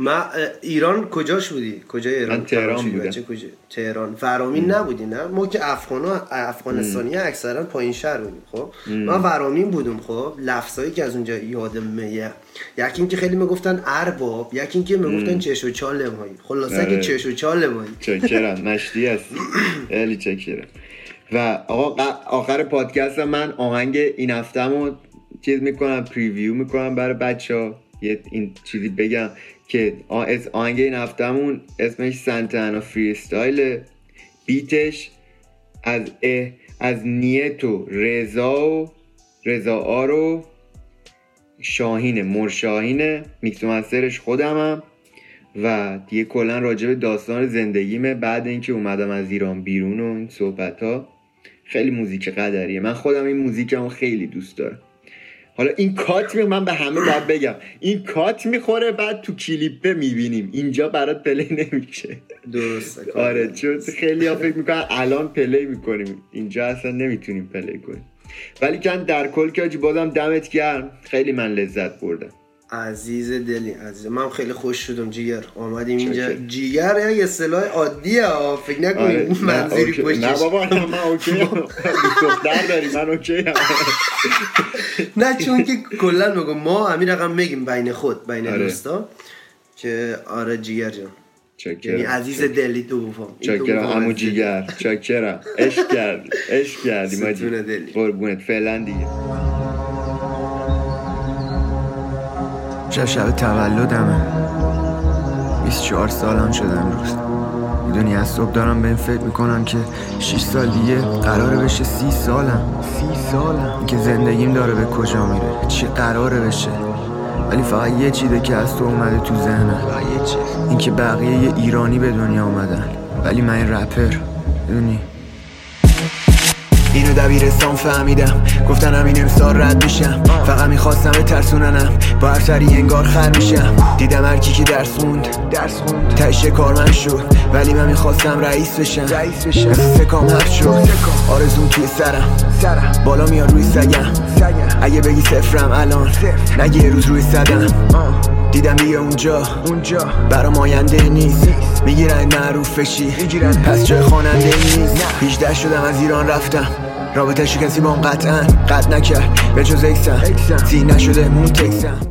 ما ایران کجاش بودی؟ کجای ایران؟ من تهران بودم. کجا تهران. فرامین نبودی نه؟ ما که افغان افغانستانی اکثرا پایین شهر بودیم خب؟ من فرامین بودم خب؟ لفظایی که از اونجا یادم میه. یکی اینکه خیلی می‌گفتن ارباب یکی اینکه می‌گفتن چش و چال مایی خلاصه که آره. چش و چال مایی چکرم. مشتی هستی. خیلی چکرم. و آقا آخر پادکست من آهنگ این هفتهمو چیز می‌کنم preview می‌کنم برای بچه ها یه این چیزی بگم که اس- آهنگ این هفتهمون اسمش Santana Freestyle beat ش از اه از نیتو رضا و رضا آرو شاهینه مرشاهینه. میکس و master ش خودمم. و دیگه کلا راجع به داستان زندگیمه. بعد اینکه اومدم از ایران بیرون و این صحبت ها خیلی موزیک قدریه. من خودم این موزیکمو خیلی دوست دارم. حالا این کات می من به همه باید بگم. این کات می‌خوره بعد تو کلیپه می‌بینیم. اینجا برات play نمیشه. درسته آره چون خیلی ها فکر می‌کنن الان play می‌کنیم. اینجا اصلا نمی‌تونیم play کنیم. ولی کن در کل که بازم دمت گرم. خیلی من لذت بردم. عزیز دلی عزیز من خیلی خوش شدم جیگر آمدیم اینجا. جیگر یه اصطلاح عادیه ها. فکر آره. نکنیم نه، منظوری. پشتش نه بابا نه، من OK دختر داری من اوکی. نه چون که کلا بگم ما همین رقم میگیم بین خود بین آره. دوستا که آره جیگر جان یعنی چاکرم عزیز دلی تو بفهم عزیز دلی. جیگر چاکرم عشق کردی عشق کردی دلی. قربونت فعلا دیگه شب شب تولدمه. 24 سالم شده امروز. می‌دونی از صبح دارم به این فکر می‌کنم که 6 سال دیگه قراره بشه 30 سالم. 30 سالم. که زندگیم داره به کجا میره. چی قراره بشه. ولی فقط یه چیزه که از تو اومده تو ذهنم. این که بقیه یه ایرانی به دنیا اومدن. ولی من این رپر. می‌دونی؟ اینو دبیرستان فهمیدم. گفتن همین امسال رد میشم. فقط می‌خواستم ترسوننم با هر سری انگار خر میشم. دیدم هر کی که درس خوند. درس خوند. تشه کارمند شد. ولی من می‌خواستم رئیس بشم. رئیس بشم. سکام حرف شد. آرزون توی سرم. سرم. بالا میاد روی سگم. اگه بگی صفرم الان. نگه روز روی صدم. دیدم دیگه اونجا. اونجا. برام آینده نیست. می‌گیرن معروف بشی می‌گیرن. پس جای خواننده نیست. 18 شدم از ایران رفتم. رابطه کسی با اون قطعا قطع نکرد. به جز اکسم سی نشده مون تکسم